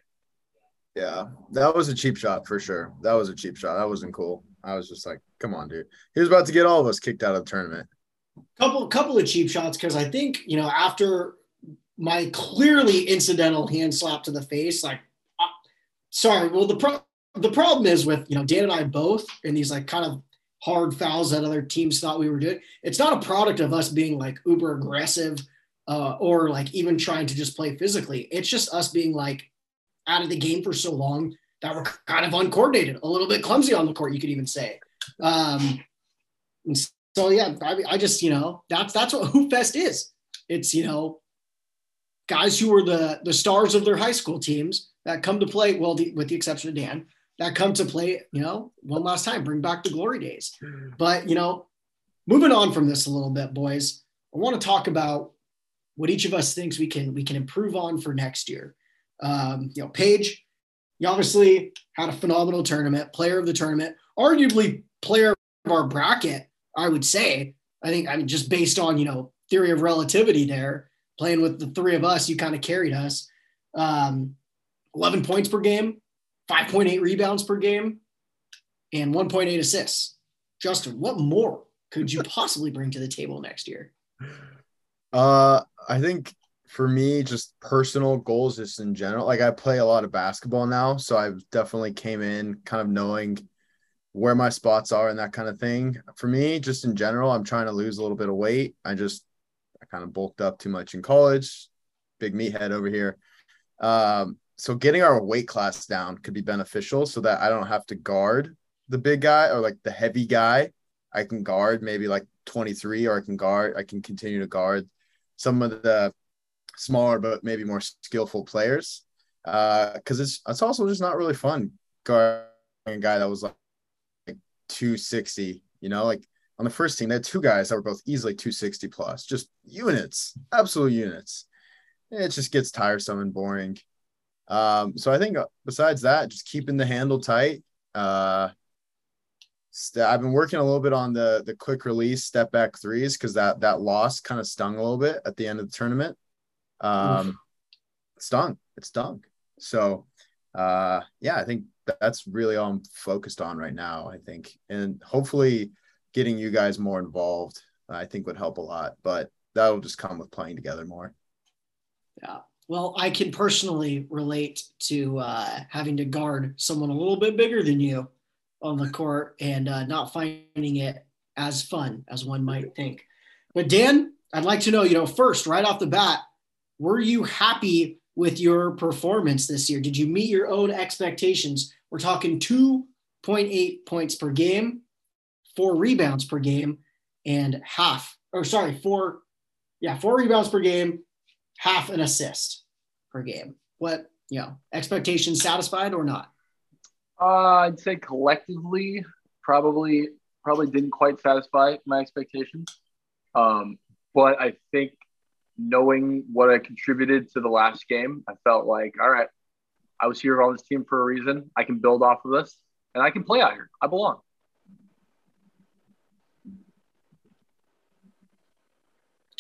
yeah, that was a cheap shot for sure. That was a cheap shot. That wasn't cool. I was just like, come on, dude. He was about to get all of us kicked out of the tournament. couple couple of cheap shots because I think you know after my clearly incidental hand slap to the face, like, uh, sorry. Well, the pro- the problem is with you know Dan and I both in these like kind of hard fouls that other teams thought we were doing. It's not a product of us being like uber aggressive uh, or like even trying to just play physically. It's just us being like out of the game for so long that we're kind of uncoordinated, a little bit clumsy on the court. You could even say. Um, so yeah, I, I just you know that's that's what Hoopfest is. It's you know guys who were the the stars of their high school teams that come to play. Well, the, with the exception of Dan, that come to play. You know, one last time, bring back the glory days. But you know, moving on from this a little bit, boys, I want to talk about what each of us thinks we can we can improve on for next year. Um, you know, Paige, you obviously had a phenomenal tournament, player of the tournament, arguably player of our bracket. I would say. I think I mean just based on you know theory of relativity there, playing with the three of us, you kind of carried us. Um, 11 points per game, 5.8 rebounds per game, and 1.8 assists. Justin, what more could you possibly bring to the table next year? Uh, I think for me, just personal goals, just in general. Like I play a lot of basketball now, so I definitely came in kind of knowing where my spots are and that kind of thing. For me, just in general, I'm trying to lose a little bit of weight. I just kind of bulked up too much in college. Big meathead over here. Um, so getting our weight class down could be beneficial so that I don't have to guard the big guy or like the heavy guy. I can guard maybe like 23 or I can guard, I can continue to guard some of the smaller but maybe more skillful players. Uh, because it's it's also just not really fun guarding a guy that was like, like 260, you know, like on the first team, they had two guys that were both easily 260 plus, just units, absolute units. It just gets tiresome and boring. Um, so I think uh, besides that, just keeping the handle tight. Uh, st- I've been working a little bit on the the quick release step back threes because that that loss kind of stung a little bit at the end of the tournament. Um, it stung. It stung. So, uh, yeah, I think that's really all I'm focused on right now. I think, and hopefully, getting you guys more involved, I think would help a lot. But that will just come with playing together more. Yeah. Well, I can personally relate to uh, having to guard someone a little bit bigger than you on the court and uh, not finding it as fun as one might think. But Dan, I'd like to know, you know, first, right off the bat, were you happy with your performance this year? Did you meet your own expectations? We're talking 2.8 points per game, four rebounds per game, and half, or sorry, four, yeah, four rebounds per game, half an assist per game. What, you know, expectations satisfied or not? Uh, I'd say collectively, probably probably didn't quite satisfy my expectations. Um, but I think knowing what I contributed to the last game, I felt like, all right, I was here on this team for a reason. I can build off of this, and I can play out here. I belong.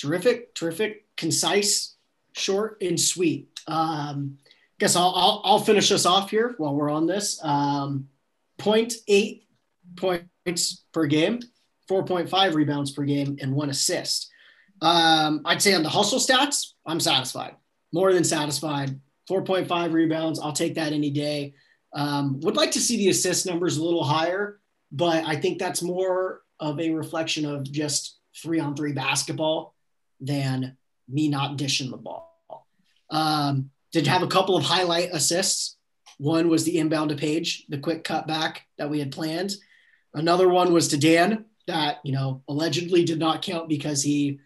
Terrific, terrific, concise, short, and sweet. Um, guess I'll, I'll, I'll finish us off here while we're on this. Um, 0.8 points per game, 4.5 rebounds per game, and one assist. Um, I'd say on the hustle stats, I'm satisfied, more than satisfied. 4.5 rebounds, I'll take that any day. Um, would like to see the assist numbers a little higher, but I think that's more of a reflection of just three on three basketball than me not dishing the ball. Um, did have a couple of highlight assists. One was the inbound to Paige, the quick cutback that we had planned. Another one was to Dan that, you know, allegedly did not count because he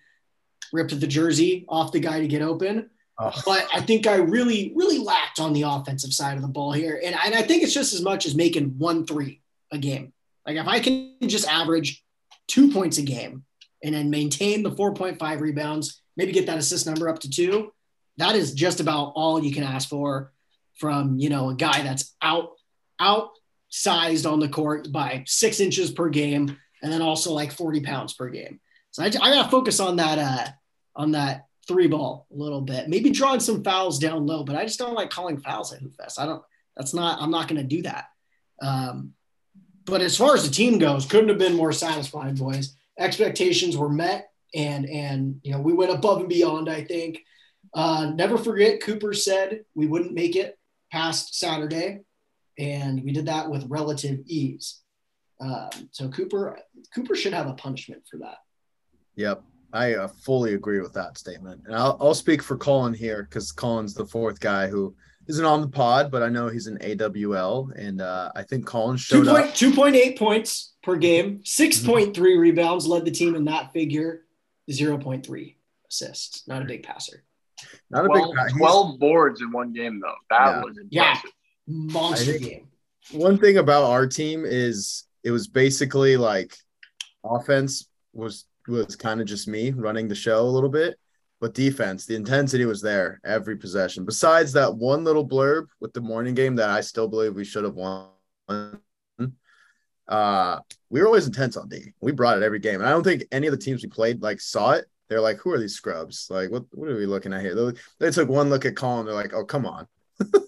ripped the jersey off the guy to get open. Oh. But I think I really, really lacked on the offensive side of the ball here. And, and I think it's just as much as making one three a game. Like if I can just average two points a game and then maintain the 4.5 rebounds, maybe get that assist number up to two, that is just about all you can ask for from, you know, a guy that's out, outsized on the court by six inches per game and then also like 40 pounds per game. So I, I got to focus on that, uh, on that three ball a little bit, maybe drawing some fouls down low, but I just don't like calling fouls at Hoopfest. I don't, that's not, I'm not going to do that. Um, but as far as the team goes, couldn't have been more satisfied, boys. Expectations were met, and and you know we went above and beyond. I think. Uh, never forget, Cooper said we wouldn't make it past Saturday, and we did that with relative ease. Um, so Cooper, Cooper should have a punishment for that. Yep, I uh, fully agree with that statement, and I'll, I'll speak for Colin here because Colin's the fourth guy who isn't on the pod, but I know he's an AWL, and uh, I think Colin showed 2. up. 2.8 points per game, 6.3 mm-hmm. rebounds, led the team in that figure, 0.3 assists. Not a big passer. Not a 12, big 12 boards in one game, though. That yeah. was impressive. Yeah, monster game. One thing about our team is it was basically like offense was was kind of just me running the show a little bit but defense, the intensity was there every possession. Besides that one little blurb with the morning game that I still believe we should have won. Uh, we were always intense on D. We brought it every game. And I don't think any of the teams we played like saw it. They're like, who are these scrubs? Like, what what are we looking at here? They, they took one look at Colin. They're like, oh, come on. but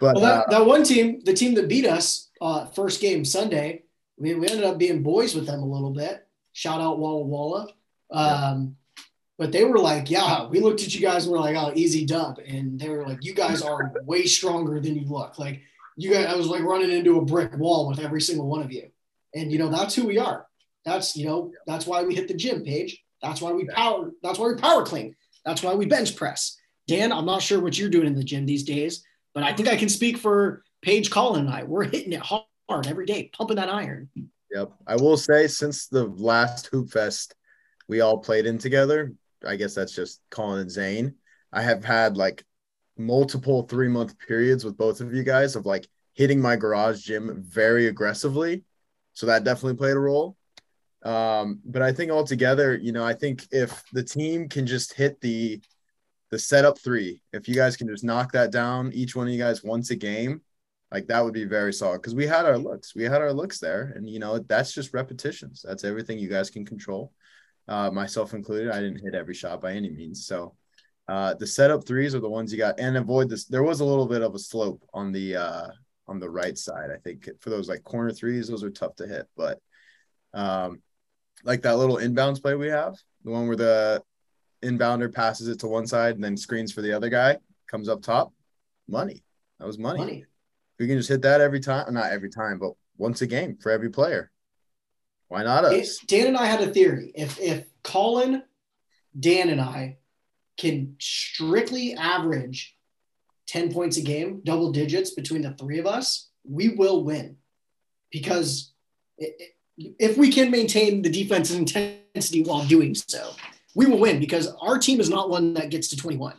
well, that, uh, that one team, the team that beat us uh, first game Sunday, we, we ended up being boys with them a little bit. Shout out Walla Walla. Um, but they were like, yeah, we looked at you guys and we're like, oh, easy dub. And they were like, you guys are way stronger than you look. Like you guys, I was like running into a brick wall with every single one of you. And you know, that's who we are. That's, you know, that's why we hit the gym Paige. That's why we power, that's why we power clean. That's why we bench press. Dan, I'm not sure what you're doing in the gym these days, but I think I can speak for Paige Colin and I. We're hitting it hard every day, pumping that iron. Yep. I will say since the last Hoopfest we all played in together, I guess that's just Colin and Zane. I have had like multiple three month periods with both of you guys of like hitting my garage gym very aggressively. So that definitely played a role. Um, but I think altogether, you know, I think if the team can just hit the the setup three, if you guys can just knock that down, each one of you guys once a game, like that would be very solid. Because we had our looks, we had our looks there, and you know that's just repetitions. That's everything you guys can control uh, myself included. I didn't hit every shot by any means. So uh, the setup threes are the ones you got, and avoid this. There was a little bit of a slope on the uh, on the right side. I think for those like corner threes, those are tough to hit. But um, like that little inbounds play we have, the one where the inbounder passes it to one side and then screens for the other guy, comes up top, money. That was money. money. We can just hit that every time, not every time, but once a game for every player. Why not us? Dan and I had a theory. If if Colin, Dan, and I can strictly average 10 points a game, double digits between the three of us, we will win. Because if we can maintain the defensive intensity while doing so, we will win because our team is not one that gets to 21.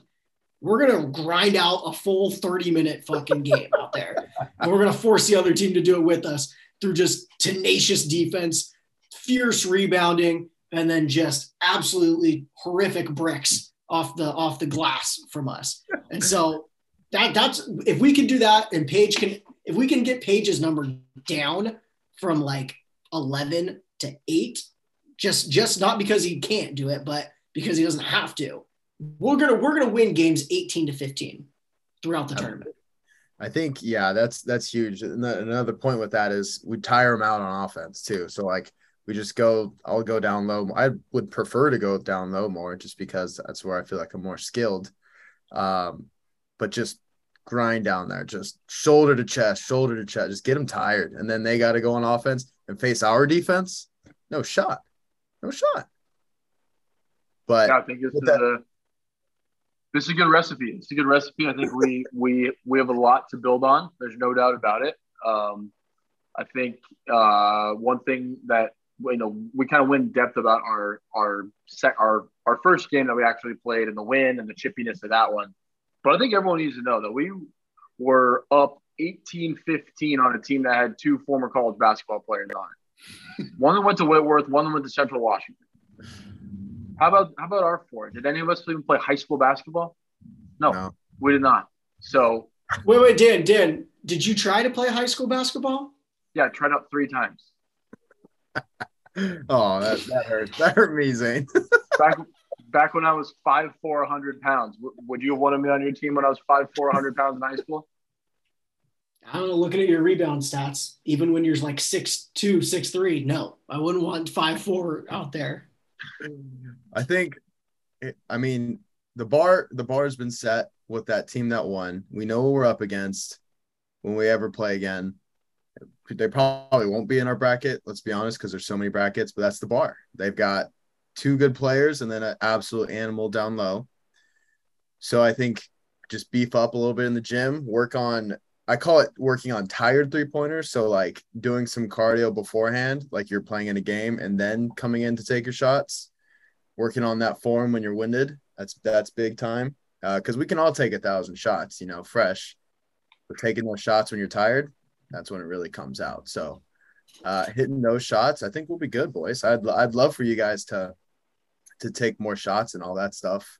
We're going to grind out a full 30 minute fucking game out there. And we're going to force the other team to do it with us through just tenacious defense fierce rebounding, and then just absolutely horrific bricks off the off the glass from us. And so that that's if we can do that, and Paige can if we can get Paige's number down from like 11 to 8 just just not because he can't do it but because he doesn't have to we're gonna we're gonna win games 18 to 15 throughout the tournament I think yeah, that's that's huge. Another point with that is we tire them out on offense too. So like we just go i'll go down low i would prefer to go down low more just because that's where i feel like i'm more skilled um, but just grind down there just shoulder to chest shoulder to chest just get them tired and then they got to go on offense and face our defense no shot no shot But Yeah, I think this is that- a this is a good recipe. It's a good recipe. I think we we we have a lot to build on. There's no doubt about it. Um, I think uh, one thing that you know we kind of went in depth about our our sec, our our first game that we actually played and the win and the chippiness of that one. But I think everyone needs to know that we were up 18-15 on a team that had two former college basketball players on it. One that went to Whitworth, one that went to Central Washington. How about how about our four? Did any of us even play high school basketball? No, No. we did not. So Wait, wait, Dan, Dan, did you try to play high school basketball? yeah, tried out three times. Oh, that, that hurt. That hurt me, Zane. Back back when I was five four, 100 pounds. W- would you have wanted me on your team when I was five four, 100 pounds in high school? I don't know, looking at your rebound stats, even when you're like six two, six three, no, I wouldn't want five four out there. I think, it, I mean, the bar the bar has been set with that team that won. We know what we're up against when we ever play again. They probably won't be in our bracket. Let's be honest, because there's so many brackets. But that's the bar. They've got two good players and then an absolute animal down low. So I think just beef up a little bit in the gym. Work on. I call it working on tired three pointers. So like doing some cardio beforehand, like you're playing in a game, and then coming in to take your shots working on that form when you're winded. That's that's big time. Uh, because we can all take a thousand shots, you know, fresh. But taking those shots when you're tired, that's when it really comes out. So uh, hitting those shots, I think we'll be good, boys. I'd I'd love for you guys to to take more shots and all that stuff.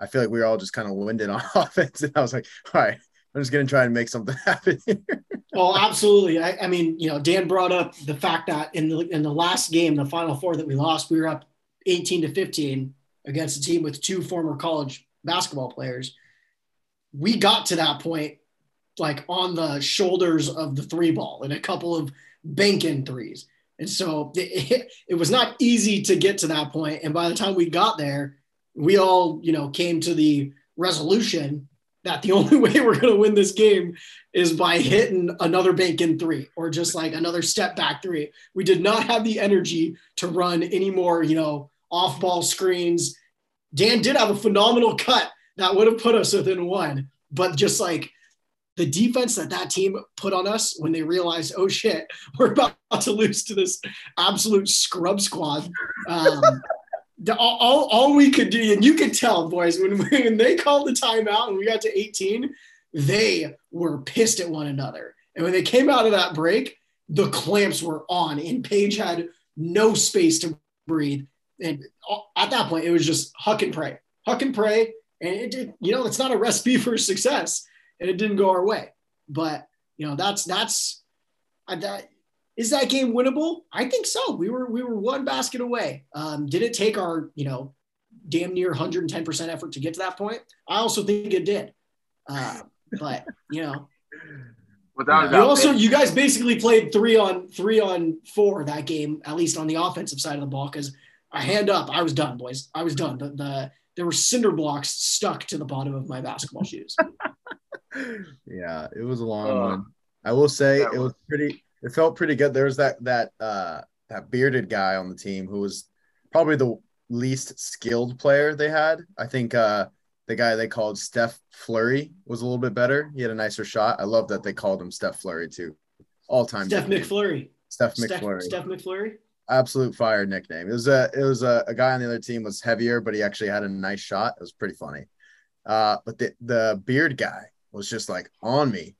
I feel like we were all just kind of winded on offense, and I was like, all right, I'm just gonna try and make something happen here. Oh, absolutely. I, I mean, you know, Dan brought up the fact that in the in the last game, the final four that we lost, we were up 18 to 15 against a team with two former college basketball players. We got to that point like on the shoulders of the three ball and a couple of bank in threes. And so it, it was not easy to get to that point. And by the time we got there, we all, you know, came to the resolution that the only way we're going to win this game is by hitting another bank in three or just like another step back three. We did not have the energy to run any more, you know, off ball screens. Dan did have a phenomenal cut that would have put us within one, but just like the defense that that team put on us when they realized, oh shit, we're about to lose to this absolute scrub squad. Um, the, all, all, we could do, and you could tell, boys, when, when they called the timeout and we got to 18, they were pissed at one another. And when they came out of that break, the clamps were on, and Paige had no space to breathe. And at that point, it was just huck and pray, huck and pray. And it you know, it's not a recipe for success, and it didn't go our way. But you know, that's that's that is that game winnable? I think so. We were we were one basket away. Um, did it take our you know damn near 110 percent effort to get to that point? I also think it did. Uh, but you know, Without a doubt. you also you guys basically played three on three on four that game, at least on the offensive side of the ball. Because I hand up, I was done, boys. I was done. The, the there were cinder blocks stuck to the bottom of my basketball shoes. yeah, it was a long Uh, one. I will say it was was- pretty. It felt pretty good. There was that that uh that bearded guy on the team who was probably the least skilled player they had. I think uh the guy they called Steph Flurry was a little bit better. He had a nicer shot. I love that they called him Steph Flurry too. All time Steph McFlurry. Steph Steph, McFlurry. Steph McFlurry. Absolute fire nickname. It was a it was a, a guy on the other team was heavier, but he actually had a nice shot. It was pretty funny. Uh, but the the beard guy was just like on me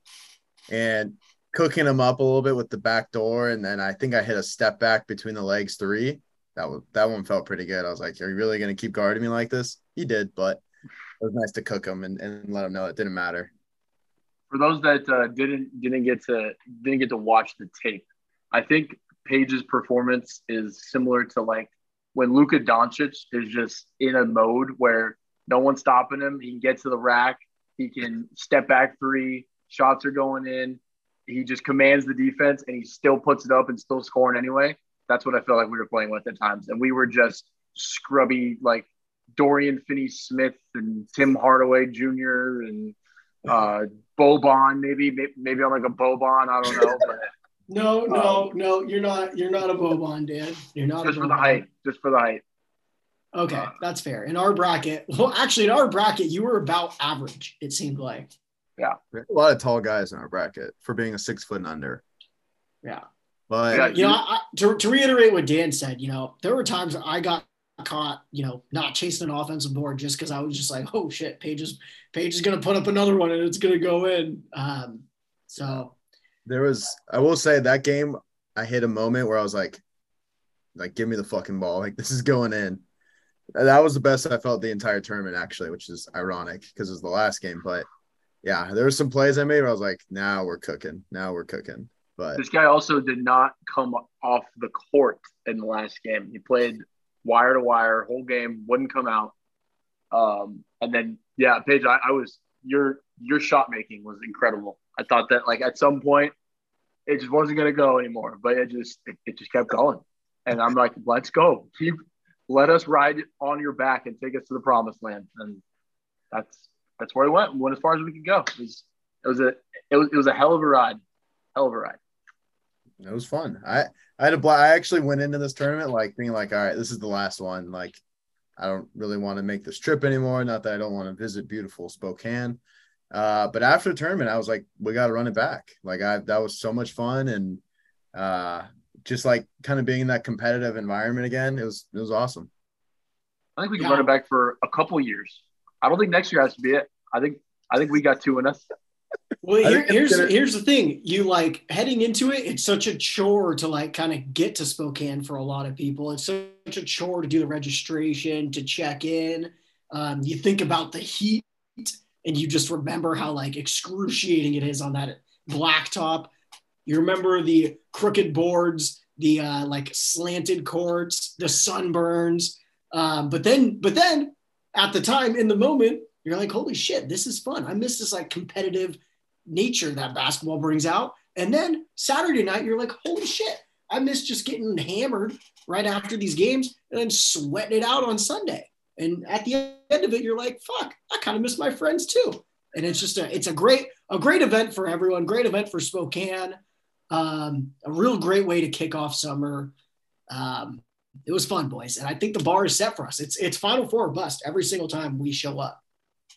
and cooking him up a little bit with the back door. And then I think I hit a step back between the legs three. That was that one felt pretty good. I was like, Are you really gonna keep guarding me like this? He did, but it was nice to cook him and, and let him know it didn't matter. for those that uh, didn't didn't get to didn't get to watch the tape, I think Paige's performance is similar to like when Luka Doncic is just in a mode where no one's stopping him. He can get to the rack. He can step back three. Shots are going in. He just commands the defense and he still puts it up and still scoring anyway. That's what I felt like we were playing with at times. And we were just scrubby, like Dorian Finney Smith and Tim Hardaway Jr. and uh, Boban, maybe maybe I'm like a Boban. I don't know, but No, no, no. You're not. You're not a Boban, Dan. You're not just a for the height, just for the height. Okay, that's fair. In our bracket, well, actually, in our bracket, you were about average. It seemed like. Yeah, a lot of tall guys in our bracket for being a six foot and under. Yeah. But Yeah, You know, I, to, to reiterate what Dan said, you know, there were times I got caught, you know, not chasing an offensive board just because I was just like, oh shit, Paige is Paige is gonna put up another one and it's gonna go in. Um, so there was I will say that game I hit a moment where I was like, like give me the fucking ball. Like this is going in. That was the best I felt the entire tournament actually, which is ironic because it was the last game. But yeah, there were some plays I made where I was like, now we're cooking. Now we're cooking. But This guy also did not come off the court in the last game. He played wire to wire, whole game, wouldn't come out. Um, and then yeah, Paige, I, I was your your shot making was incredible. I thought that like at some point it just wasn't gonna go anymore, but it just it, it just kept going. And I'm like, let's go. Keep let us ride on your back and take us to the promised land. And that's that's where we went. We went as far as we could go. It was it was a it was, it was a hell of a ride. Hell of a ride. it was fun. I I had a bla- I actually went into this tournament like being like, all right, this is the last one. Like, I don't really want to make this trip anymore. Not that I don't want to visit beautiful Spokane. Uh, but after the tournament, I was like, we got to run it back. Like, I that was so much fun and uh, just like kind of being in that competitive environment again. It was it was awesome. I think we can Yeah. run it back for a couple years. I don't think next year has to be it. I think I think we got two in us. Well, here, here's gonna- here's the thing. You like heading into it. It's such a chore to like kind of get to Spokane for a lot of people. It's such a chore to do the registration, to check in. Um, you think about the heat, and you just remember how like excruciating it is on that blacktop. You remember the crooked boards, the uh, like slanted courts, the sunburns. Um, but then, but then, at the time in the moment, you're like, holy shit, this is fun. I miss this like competitive nature that basketball brings out. And then Saturday night, you're like, holy shit, I miss just getting hammered right after these games and then sweating it out on Sunday. And at the end of it, you're like, fuck, I kind of miss my friends too. And it's just a, it's a great, a great event for everyone. Great event for Spokane. Um, a real great way to kick off summer. Um, it was fun, boys, and I think the bar is set for us. It's it's Final Four bust every single time we show up.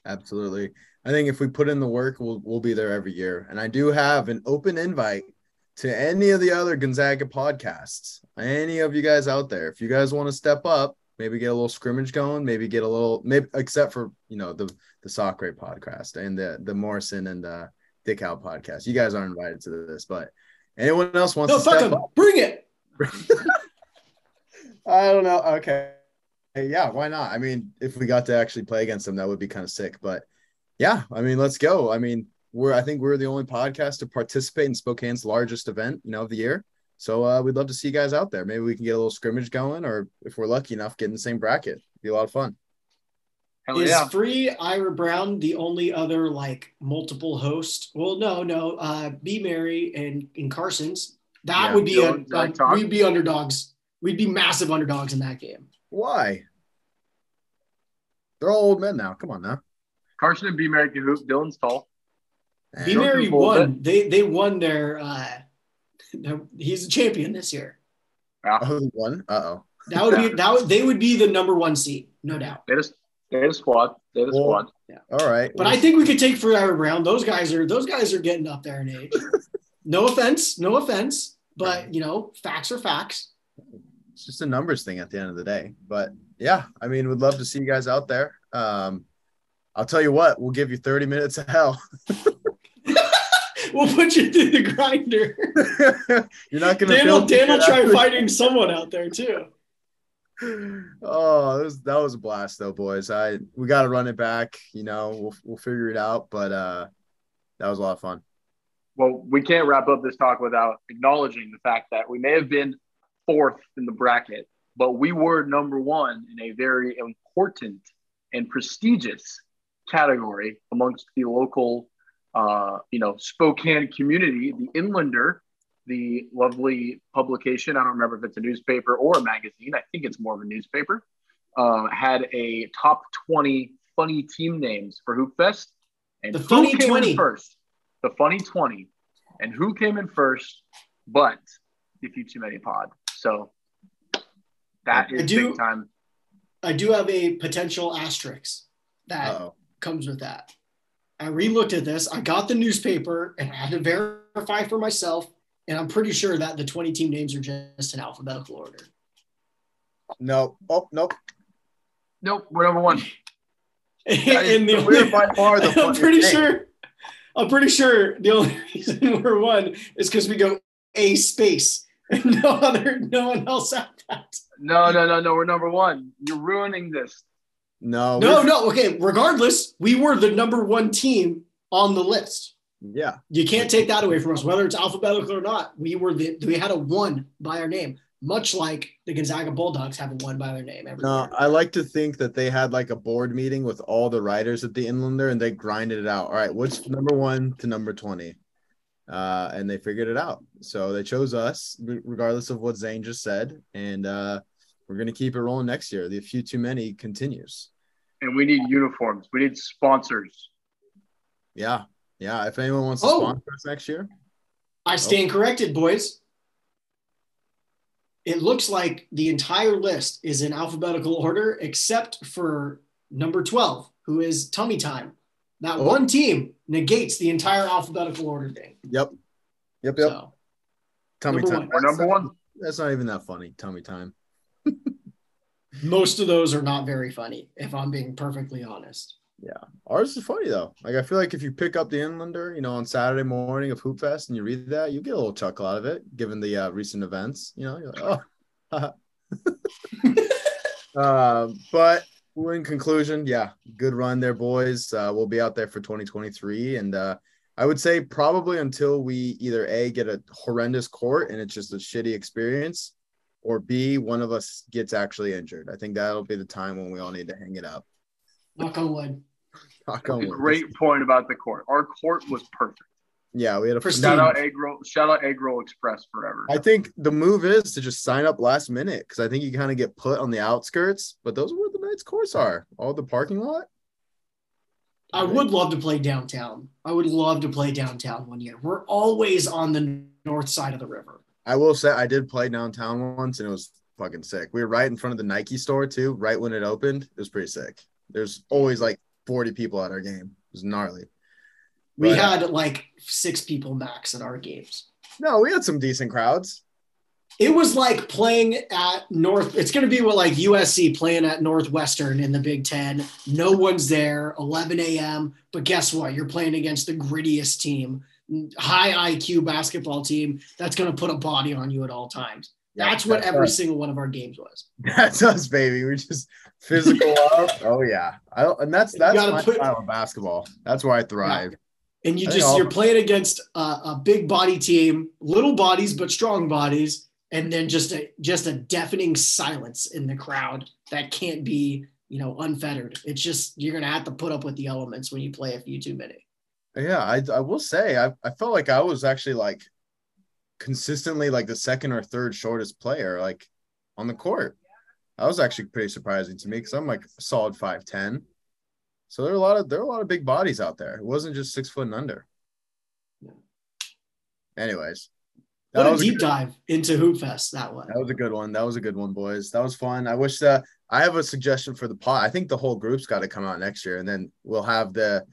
Absolutely. I think if we put in the work, we'll we'll be there every year. And I do have an open invite to any of the other Gonzaga podcasts. Any of you guys out there, if you guys want to step up, maybe get a little scrimmage going, maybe get a little maybe except for you know the the Soccer podcast and the the Morrison and the Dick podcast. You guys aren't invited to this, but anyone else wants No, to fuck step up? Bring it. I don't know. Okay. Hey, yeah, why not? I mean, if we got to actually play against them, that would be kind of sick. But yeah, I mean, let's go. I mean, we're I think we're the only podcast to participate in Spokane's largest event, you know, of the year. So uh, we'd love to see you guys out there. Maybe we can get a little scrimmage going, or if we're lucky enough, get in the same bracket. Be a lot of fun. Hell Is yeah. Free Ira Brown the only other like multiple host? Well, no, no. Uh, B Mary and, and Carson's. That Yeah. would be a, Dylan, uh, we'd be underdogs. We'd be massive underdogs in that game. Why? They're all old men now. Come on now. Carson and B Mary can hoop. Dylan's tall. B And- Mary Joking a little won. They they won their. Uh, their- he's a champion this year. Oh, one. Uh oh. That would be that. Would, they would be the number one seed, no doubt. They had a, they had a squad. They had a Well, squad. All right. But I think we could take Free Ira Brown. Those guys are those guys are getting up there in age. no offense, no offense, but you know, facts are facts. it's just a numbers thing at the end of the day. But yeah, I mean, we'd love to see you guys out there. Um, I'll tell you what, we'll give you 30 minutes of hell. we'll put you through the grinder. You're not gonna Dan will, feel Dan will try fighting someone out there too. Oh, that was, that was a blast though, boys. I we gotta run it back, you know, we'll we'll figure it out. But uh that was a lot of fun. Well, we can't wrap up this talk without acknowledging the fact that we may have been fourth in the bracket, but we were number one in a very important and prestigious category amongst the local, uh, you know, Spokane community, the Inlander, the lovely publication. I don't remember if it's a newspaper or a magazine. I think it's more of a newspaper. Uh, had a top 20 funny team names for Hoopfest. And The funny came in 20. first? The funny 20. And who came in first? But the Few Too Many Pod. So that is I do- big time. I do have a potential asterisk that Uh-oh. comes with that. I re-looked at this. I got the newspaper and I had to verify for myself. And I'm pretty sure that the 20 team names are just in alphabetical order. No. Oh, nope. Nope, we're number one. and the we're by far the I'm pretty name. sure. I'm pretty sure the only reason we're one is because we go a space and no other, no one else had that. No, no, no, no. We're number one. You're ruining this. No. No, no. Okay. Regardless, we were the number one team on the list. Yeah. You can't take that away from us, whether it's alphabetical or not. We were the we had a one by our name, much like the Gonzaga Bulldogs have a one by their name every No, year. I like to think that they had like a board meeting with all the writers at the Inlander and they grinded it out. All right, what's number one to number 20? Uh, and they figured it out. So they chose us, regardless of what Zane just said. And uh, we're going to keep it rolling next year. The few too many continues. And we need uniforms. We need sponsors. Yeah. Yeah. If anyone wants to Oh. sponsor us next year, I oh. stand corrected, boys. It looks like the entire list is in alphabetical order except for number 12, who is Tummy Time. That Oh. one team negates the entire alphabetical order thing. yep. Yep. Yep. So, Tummy number time. one. Number one. That's not even that funny. Tummy time. most of those are not very funny, if I'm being perfectly honest. Yeah, ours is funny though. Like I feel like if you pick up the Inlander, you know, on Saturday morning of Hoopfest and you read that, you get a little chuckle out of it, given the uh, recent events. You know, like, oh. um, but in conclusion, yeah, good run there, boys. Uh, we'll be out there for 2023, and uh, I would say probably until we either a get a horrendous court and it's just a shitty experience, or b one of us gets actually injured. I think that'll be the time when we all need to hang it up. Knock on wood. Knock on wood. great point about the court. Our court was perfect. Yeah, we had a For Shout out Egg Roll. Shout out Egg Roll Express forever. I think the move is to just sign up last minute because I think you kind of get put on the outskirts, but those are where the Knights course are. All the parking lot. I would love to play downtown. I would love to play downtown one year. We're always on the north side of the river. I will say I did play downtown once and it was fucking sick. We were right in front of the Nike store too, right when it opened. It was pretty sick. There's always like 40 people at our game. It was gnarly. We But- had like six people max at our games. No, we had some decent crowds. It was like playing at North. It's going to be what like USC playing at Northwestern in the Big Ten. No one's there. 11 a.m. But guess what? You're playing against the grittiest team, high IQ basketball team that's going to put a body on you at all times. That's what every us. single one of our games was. That's us, baby. We're just physical up. Oh yeah, I, and that's that's my put- style of basketball. That's why I thrive. And you I just you're playing against a, a big body team, little bodies but strong bodies, and then just a just a deafening silence in the crowd that can't be you know unfettered. It's just you're gonna have to put up with the elements when you play a few too many. Yeah, I, I will say I, I felt like I was actually like consistently like the second or third shortest player like on the court. That was actually pretty surprising to me because I'm like a solid five ten. So there are a lot of there are a lot of big bodies out there. It wasn't just six foot and under. Anyways, What that a deep good- dive into Hoopfest that one. that was a good one. That was a good one, boys. That was fun. I wish that I have a suggestion for the pot. I think the whole group's got to come out next year, and then we'll have the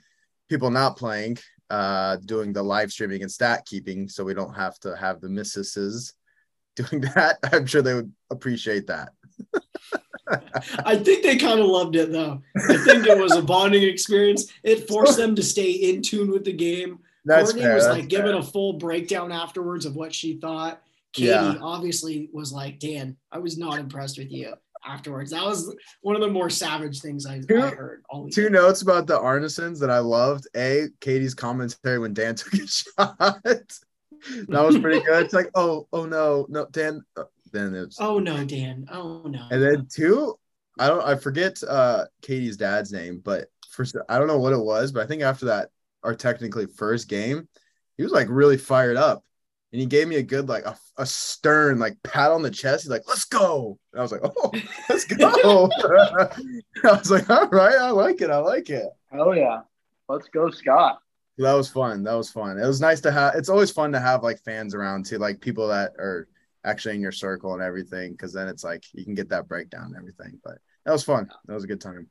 people not playing uh doing the live streaming and stat keeping, so we don't have to have the missuses doing that. I'm sure they would appreciate that. I think they kind of loved it though. I think it was a bonding experience. It forced them to stay in tune with the game. That's Courtney fair, was like giving a full breakdown afterwards of what she thought. Katie Yeah. obviously was like, Dan, I was not impressed with you afterwards. That was one of the more savage things I, Two- I heard. Two notes about the Arnesons that I loved. A, Katie's commentary when Dan took a shot. that was pretty good. It's like, oh, oh no, no, Dan. uh, Then it's Oh no, Dan. Oh no. And then two, I don't I forget uh Katie's dad's name, but first I don't know what it was, but I think after that our technically first game, he was like really fired up. And he gave me a good like a, a stern like pat on the chest. He's like, "Let's go!" And I was like, "Oh, let's go!" I was like, "All right, I like it. I like it." Hell yeah. Let's go, Scott. That was fun. That was fun. It was nice to have. It's always fun to have like fans around too, like people that are actually in your circle and everything, because then it's like you can get that breakdown and everything. But That was fun. That was a good time.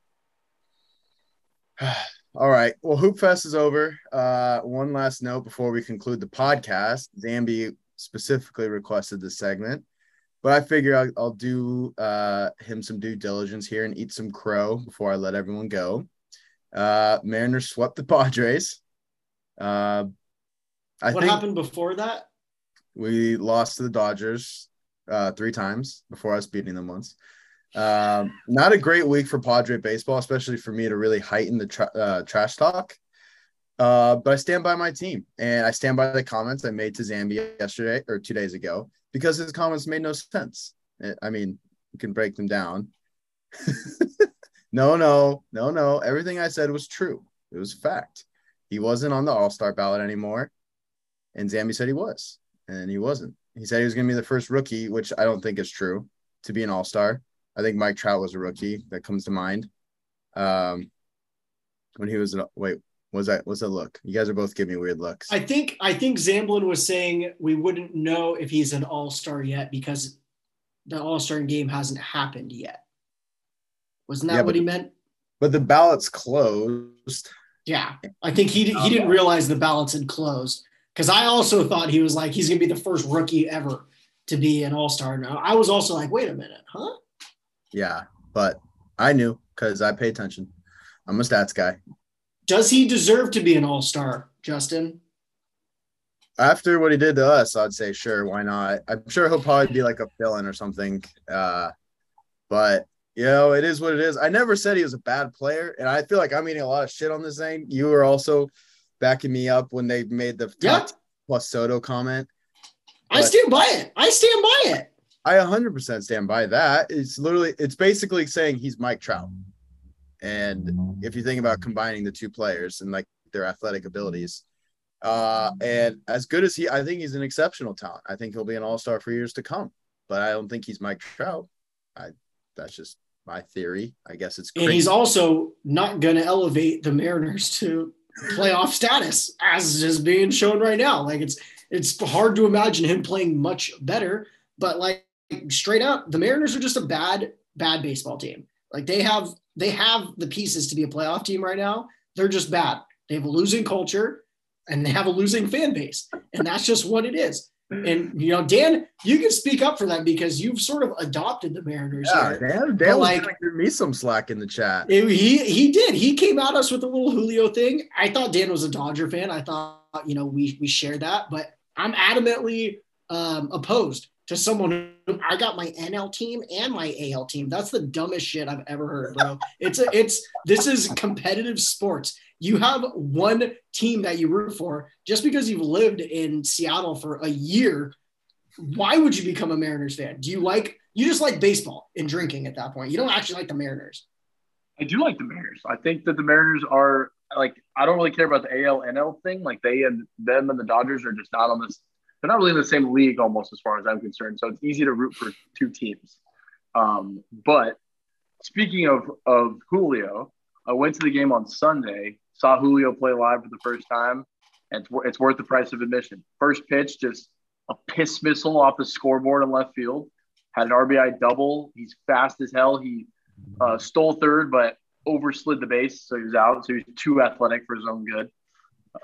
All right. Well, Hoopfest is over. Uh, one last note before we conclude the podcast. Zambi specifically requested this segment, but I figure I'll, I'll do uh, him some due diligence here and eat some crow before I let everyone go. Uh, Mariners swept the Padres. Uh, I what happened before that? we lost to the Dodgers uh, three times before us beating them once. Um, not a great week for Padre baseball, especially for me to really heighten the tra- uh, trash talk. Uh, but I stand by my team and I stand by the comments I made to Zambia yesterday or two days ago because his comments made no sense. I mean, you can break them down. no, no, no, no. Everything I said was true. It was fact. He wasn't on the All Star ballot anymore, and Zambi said he was, and he wasn't. He said he was going to be the first rookie, which I don't think is true, to be an All Star. I think Mike Trout was a rookie that comes to mind. Um, when he was wait, was that was that look? You guys are both giving me weird looks. I think I think Zamblin was saying we wouldn't know if he's an all star yet because the all star game hasn't happened yet. Wasn't that Yeah, what but- he meant? but the ballot's closed. Yeah, I think he he didn't realize the ballots had closed because I also thought he was like he's gonna be the first rookie ever to be an all star. Now I was also like, wait a minute, huh? Yeah, but I knew because I pay attention. I'm a stats guy. Does he deserve to be an all star, Justin? After what he did to us, I'd say sure, why not? I'm sure he'll probably be like a fill-in or something. Uh, but you know, it is what it is. I never said he was a bad player, and I feel like I'm eating a lot of shit on this thing. You were also backing me up when they made the Yeah. plus Soto comment. I stand by it. I stand by it. I 100% stand by that. It's literally, it's basically saying he's Mike Trout. And if you think about combining the two players and like their athletic abilities, uh, and as good as he, I think he's an exceptional talent. I think he'll be an all star for years to come, but I don't think he's Mike Trout. I, that's just my theory. I guess it's And he's also not going to elevate the Mariners to playoff status as is being shown right now. Like it's it's hard to imagine him playing much better, but like straight up, the Mariners are just a bad bad baseball team. Like they have they have the pieces to be a playoff team right now. They're just bad. They have a losing culture and they have a losing fan base, and that's just what it is. And you know, Dan, you can speak up for that because you've sort of adopted the Mariners. yeah, here. Dan, Dan like- give me some slack in the chat. It- he he did. He came at us with a little Julio thing. I thought Dan was a Dodger fan. I thought you know we we shared that, but I'm adamantly um, opposed to someone. Who, I got my NL team and my AL team. That's the dumbest shit I've ever heard, bro. It's a it's this is competitive sports. You have one team that you root for just because you've lived in Seattle for a year. Why would you become a Mariners fan? Do you like you just like baseball and drinking at that point? You don't actually like the Mariners. I do like the Mariners. I think that the Mariners are like I don't really care about the AL NL thing. Like they and them and the Dodgers are just not on this. They're not really in the same league almost as far as I'm concerned. So it's easy to root for two teams. Um, but speaking of of Julio, I went to the game on Sunday, saw Julio play live for the first time, and it's, it's worth the price of admission. First pitch, just a piss missile off the scoreboard in left field. Had an RBI double. He's fast as hell. He uh, stole third, but overslid the base, so he was out. So he's too athletic for his own good.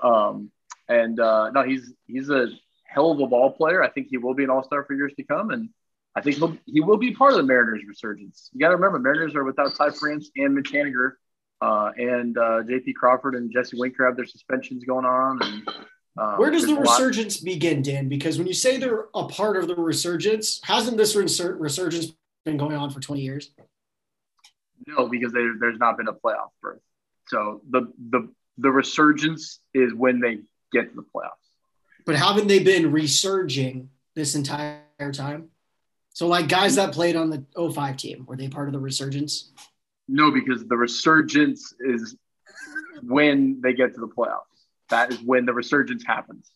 Um, and uh, no, he's he's a hell of a ball player. I think he will be an all star for years to come, and I think he'll, he will be part of the Mariners' resurgence. You got to remember, Mariners are without Ty France and Mitch Haniger, uh, and uh, J.P. Crawford and Jesse Winker have their suspensions going on. And uh, Where does the resurgence begin, Dan? Because when you say they're a part of the resurgence, hasn't this resur- resurgence been going on for 20 years? No, because there, there's not been a playoff berth. So the the the resurgence is when they get to the playoffs. But haven't they been resurging this entire time? So, like guys that played on the 05 team, were they part of the resurgence? No, because the resurgence is when they get to the playoffs. That is when the resurgence happens.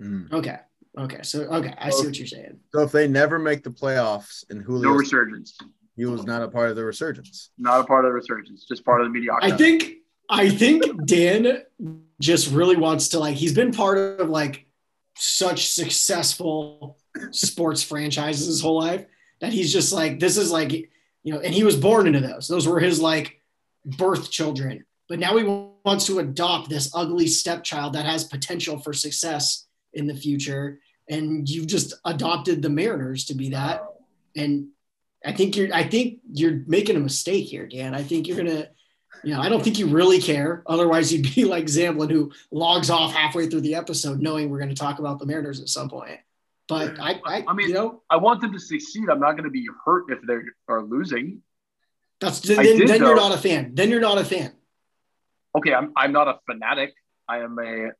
Mm. Okay. Okay. So, okay. I see what you're saying. So if they never make the playoffs and No resurgence. he was not a part of the resurgence. Not a part of the resurgence, just part of the mediocrity. I think I think Dan just really wants to like he's been part of like such successful sports franchises his whole life that he's just like this is like you know, and he was born into those. Those were his like birth children. But now he wants to adopt this ugly stepchild that has potential for success in the future. And you've just adopted the Mariners to be that. And I think you're I think you're making a mistake here, Dan. I think you're gonna, you know, I don't think you really care. Otherwise, you'd be like Zamblin, who logs off halfway through the episode, knowing we're going to talk about the Mariners at some point. But I, I, I mean, you know, I want them to succeed. I'm not going to be hurt if they are losing. that's then, I then did, you're not a fan. Then you're not a fan. Okay, I'm, I'm not a fanatic. I am a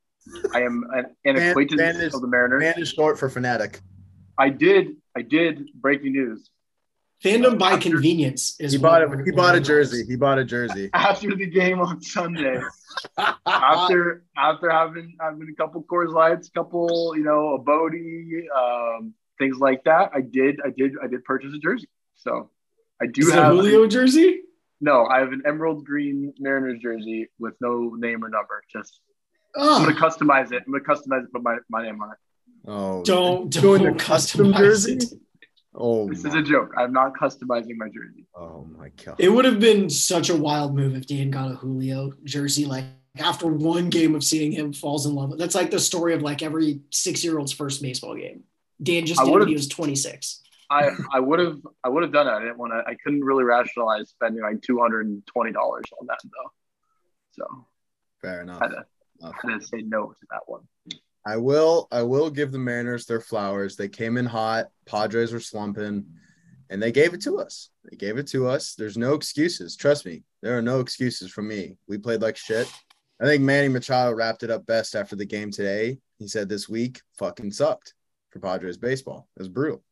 I am an, an Fan- acquaintance fan is- of the Mariners. Man is short for fanatic. I did I did breaking news Fandom by After- convenience is He bought a we're- he bought a jersey. He bought a jersey. after the game on Sunday. after after having having a couple Coors Lights, a couple you know a Bodie, um, things like that. I did I did I did purchase a jersey. So I do Is it a have Julio jersey? no. I have an emerald green Mariners jersey with no name or number. Just I'm gonna customize it. I'm gonna customize it. Put my, my name on it. Oh, don't doing don't the custom jersey? it. Oh, This is a joke. I'm not customizing my jersey. oh my god. It would have been such a wild move if Dan got a Julio jersey. Like after one game of seeing him falls in love. That's like the story of like every six year old's first baseball game. Dan just I did when he was 26. I I would have I would have done it. I didn't want to. I couldn't really rationalize spending like two hundred and twenty dollars on that though. So Fair enough. I had to, Enough. I had to say no to that one. I will I will give the Mariners their flowers. They came in hot. Padres were slumping, and they gave it to us. They gave it to us. There's no excuses. Trust me, there are no excuses from me. We played like shit. I think Manny Machado wrapped it up best after the game today. He said this week fucking sucked for Padres baseball. It was brutal.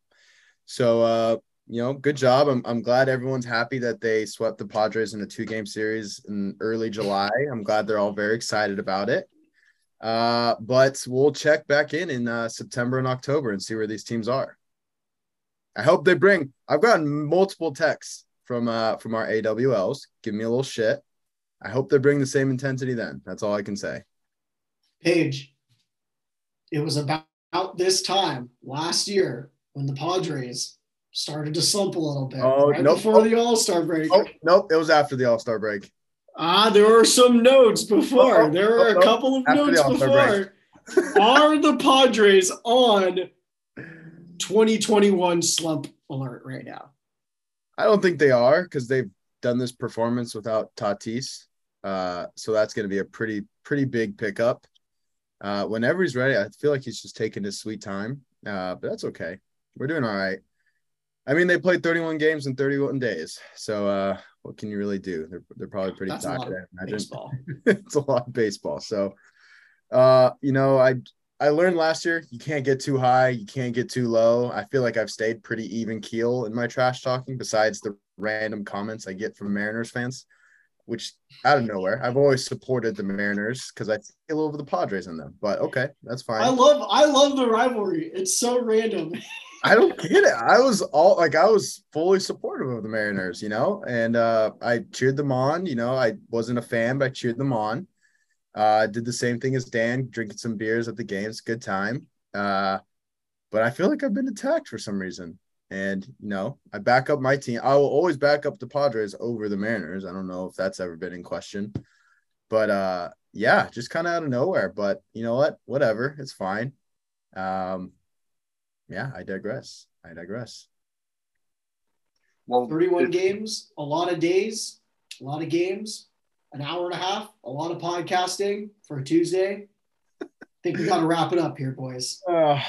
So uh, you know, good job. I'm I'm glad everyone's happy that they swept the Padres in a two-game series in early July. I'm glad they're all very excited about it. Uh, but we'll check back in in uh, September and October and see where these teams are. I hope they bring. I've gotten multiple texts from uh from our AWLs. Give me a little shit. I hope they bring the same intensity then. That's all I can say. Paige, it was about this time last year when the Padres started to slump a little bit. Oh, right nope. before the All Star break. Oh nope, it was after the All Star break. Ah, there were some notes before. Oh, oh, there were oh, a couple of After notes before. Are the Padres on 2021 slump alert right now? I don't think they are because they've done this performance without Tatis. Uh, so that's going to be a pretty pretty big pickup. Uh, whenever he's ready, I feel like he's just taking his sweet time. Uh, but that's okay. We're doing all right. I mean, they played 31 games in 31 days. So uh, what can you really do? They're, they're probably pretty That's tired. I imagine. baseball. it's a lot of baseball. So, uh, you know, I I learned last year you can't get too high, you can't get too low. I feel like I've stayed pretty even keel in my trash talking, besides the random comments I get from Mariners fans, which out of nowhere. I've always supported the Mariners because I feel over the Padres in them. But okay, that's fine. I love I love the rivalry. It's so random. I don't get it. I was all like I was fully supportive of the Mariners, you know, and uh I cheered them on. You know, I wasn't a fan, but I cheered them on. Uh did the same thing as Dan, drinking some beers at the games, good time. Uh but I feel like I've been attacked for some reason. And you know, I back up my team. I will always back up the Padres over the Mariners. I don't know if that's ever been in question. But uh yeah, just kind of out of nowhere. But you know what? Whatever. It's fine. Um yeah, I digress. I digress. Well, 31 games, a lot of days, a lot of games, an hour and a half, a lot of podcasting for a Tuesday. I think we got to wrap it up here, boys. Uh,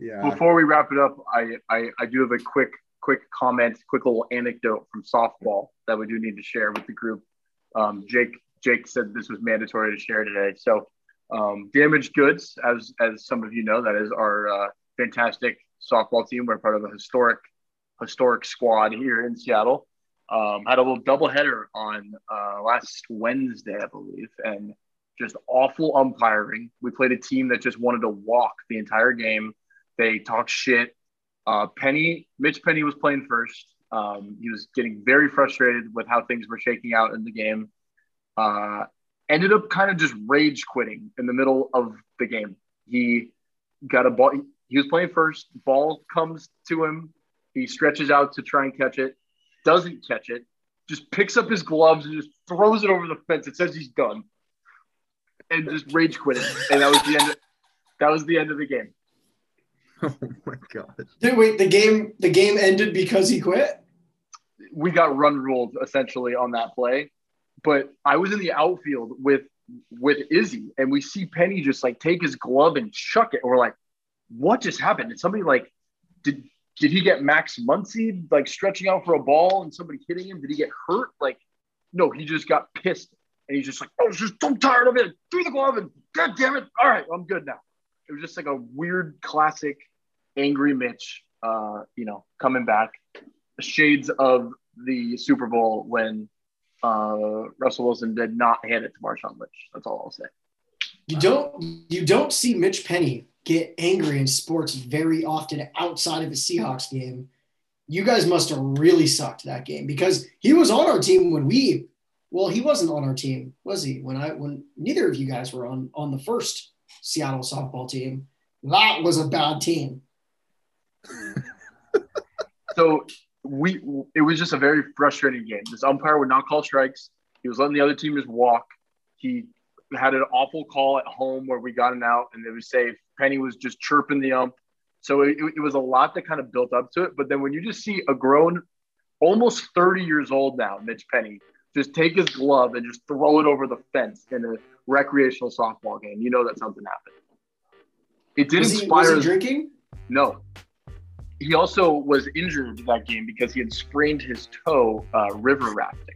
yeah. Before we wrap it up, I, I I do have a quick quick comment, quick little anecdote from softball that we do need to share with the group. Um, Jake Jake said this was mandatory to share today. So, um, Damaged Goods, as as some of you know, that is our uh, fantastic softball team. We're part of a historic historic squad here in Seattle. Um, had a little doubleheader on uh, last Wednesday, I believe, and just awful umpiring. We played a team that just wanted to walk the entire game. They talked shit. Uh, Penny, Mitch Penny was playing first. Um, he was getting very frustrated with how things were shaking out in the game. Uh, ended up kind of just rage quitting in the middle of the game. He got a ball. He was playing first. Ball comes to him. He stretches out to try and catch it. doesn't catch it, just picks up his gloves and just throws it over the fence. It says he's done, and just rage quitting. And that was the end. Of, that was the end of the game. Oh my god. Wait, wait, the game the game ended because he quit. We got run ruled essentially on that play, but I was in the outfield with with Izzy, and we see Penny just like take his glove and chuck it. And we're like, what just happened? Did somebody like did did he get Max Muncy like stretching out for a ball and somebody hitting him? Did he get hurt? Like, no, he just got pissed and he's just like, oh, just so tired of it. Threw the glove and god damn it. All right, I'm good now. It was just like a weird classic angry Mitch, uh, you know, coming back. Shades of the Super Bowl when uh, Russell Wilson did not hand it to Marshawn Lynch. That's all I'll say. You don't you don't see Mitch Penny get angry in sports very often outside of a Seahawks game. You guys must have really sucked that game because he was on our team when we well, he wasn't on our team, was he? When I when neither of you guys were on on the first Seattle softball team. That was a bad team. so we it was just a very frustrating game. This umpire would not call strikes. He was letting the other team just walk. He had an awful call at home where we got an out and it was safe. Penny was just chirping the ump. So it, it was a lot that kind of built up to it. But then when you just see a grown, almost 30 years old now, Mitch Penny, just take his glove and just throw it over the fence in a recreational softball game, you know that something happened. It did Was he, inspire. was he drinking? No. He also was injured that game because he had sprained his toe uh, river rafting.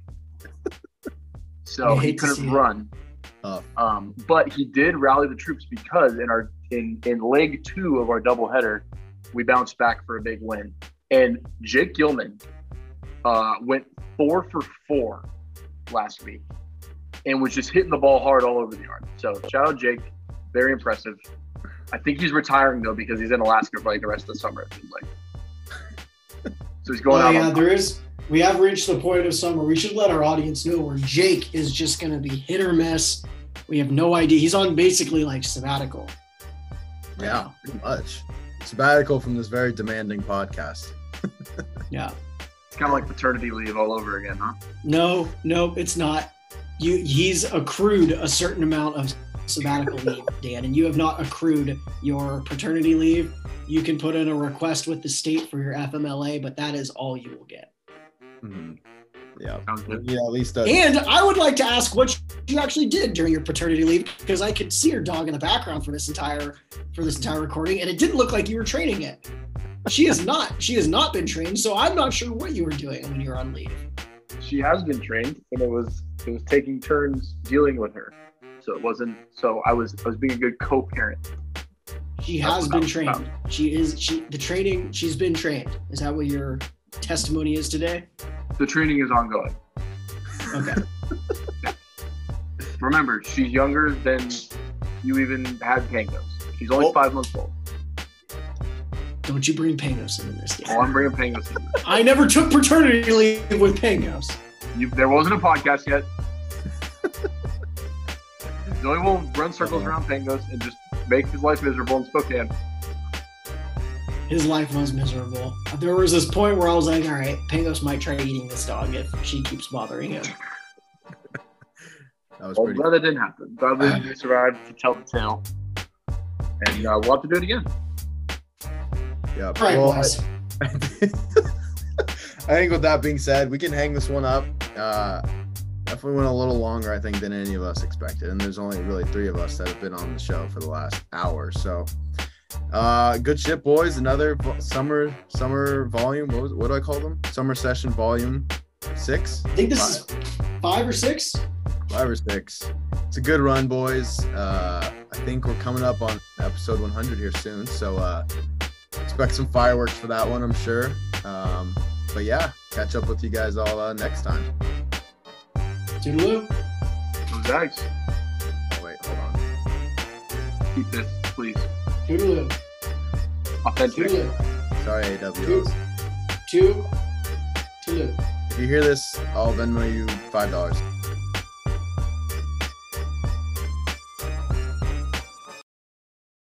so he hate to see couldn't it. Oh. Um, but he did rally the troops because in our in in leg two of our doubleheader, we bounced back for a big win. And Jake Gilman uh, went four for four last week and was just hitting the ball hard all over the yard. So shout out Jake, very impressive. I think he's retiring though because he's in Alaska for like the rest of the summer. It seems like. So he's going Oh out. yeah, on- there is. We have reached the point of summer. We should let our audience know where Jake is just going to be hit or miss. We have no idea. He's on basically like sabbatical. right Yeah, now. pretty much. Sabbatical from this very demanding podcast. Yeah. It's kind of like paternity leave all over again, huh? No, no, it's not. You he's accrued a certain amount of sabbatical leave, Dan, and you have not accrued your paternity leave. You can put in a request with the state for your FMLA, but that is all you will get. Mhm. Yeah. Sounds good. Yeah, at least uh, And I would like to ask what you actually did during your paternity leave because I could see your dog in the background for this entire for this entire recording, and it didn't look like you were training it. She is not. She has not been trained, so I'm not sure what you were doing when you were on leave. She has been trained, and it was it was taking turns dealing with her. So it wasn't. So I was I was being a good co-parent. She That's has been trained. She is she the training. She's been trained. Is that what your testimony is today? The training is ongoing. Okay. Remember, she's younger than you even had Pangos. She's only Oh. five months old. Don't you bring Pangos into this Oh. I'm bringing Pangos. In. I never took paternity leave with Pangos. You, there wasn't a podcast yet. Zoe will run circles around Pangos and just make his life miserable in Spokane. His life was miserable. There was this point where I was like, all right, Pangos might try eating this dog if she keeps bothering him. that was Well, pretty. glad that didn't happen. Glad that we survived to tell the tale. And uh, we'll have to do it again. Yeah. All right, Well, boys. I, I think with that being said, we can hang this one up. Uh, definitely went a little longer, I think, than any of us expected. And there's only really three of us that have been on the show for the last hour. So, uh, good shit, boys. Another vo- summer summer volume. What, was, what do I call them? Summer session volume six, I think this is five or six. five or six. It's a good run, boys. Uh, I think we're coming up on episode 100 here soon. So, uh, expect some fireworks for that one, I'm sure. Um, but yeah, catch up with you guys all uh, next time. Toodaloo. Those Zags, Oh, wait, hold on. keep this, please. Toodaloo. Authentic. Toodaloo. Sorry, AWOs. Two. Toodaloo. If you hear this, I'll Venmo you five dollars.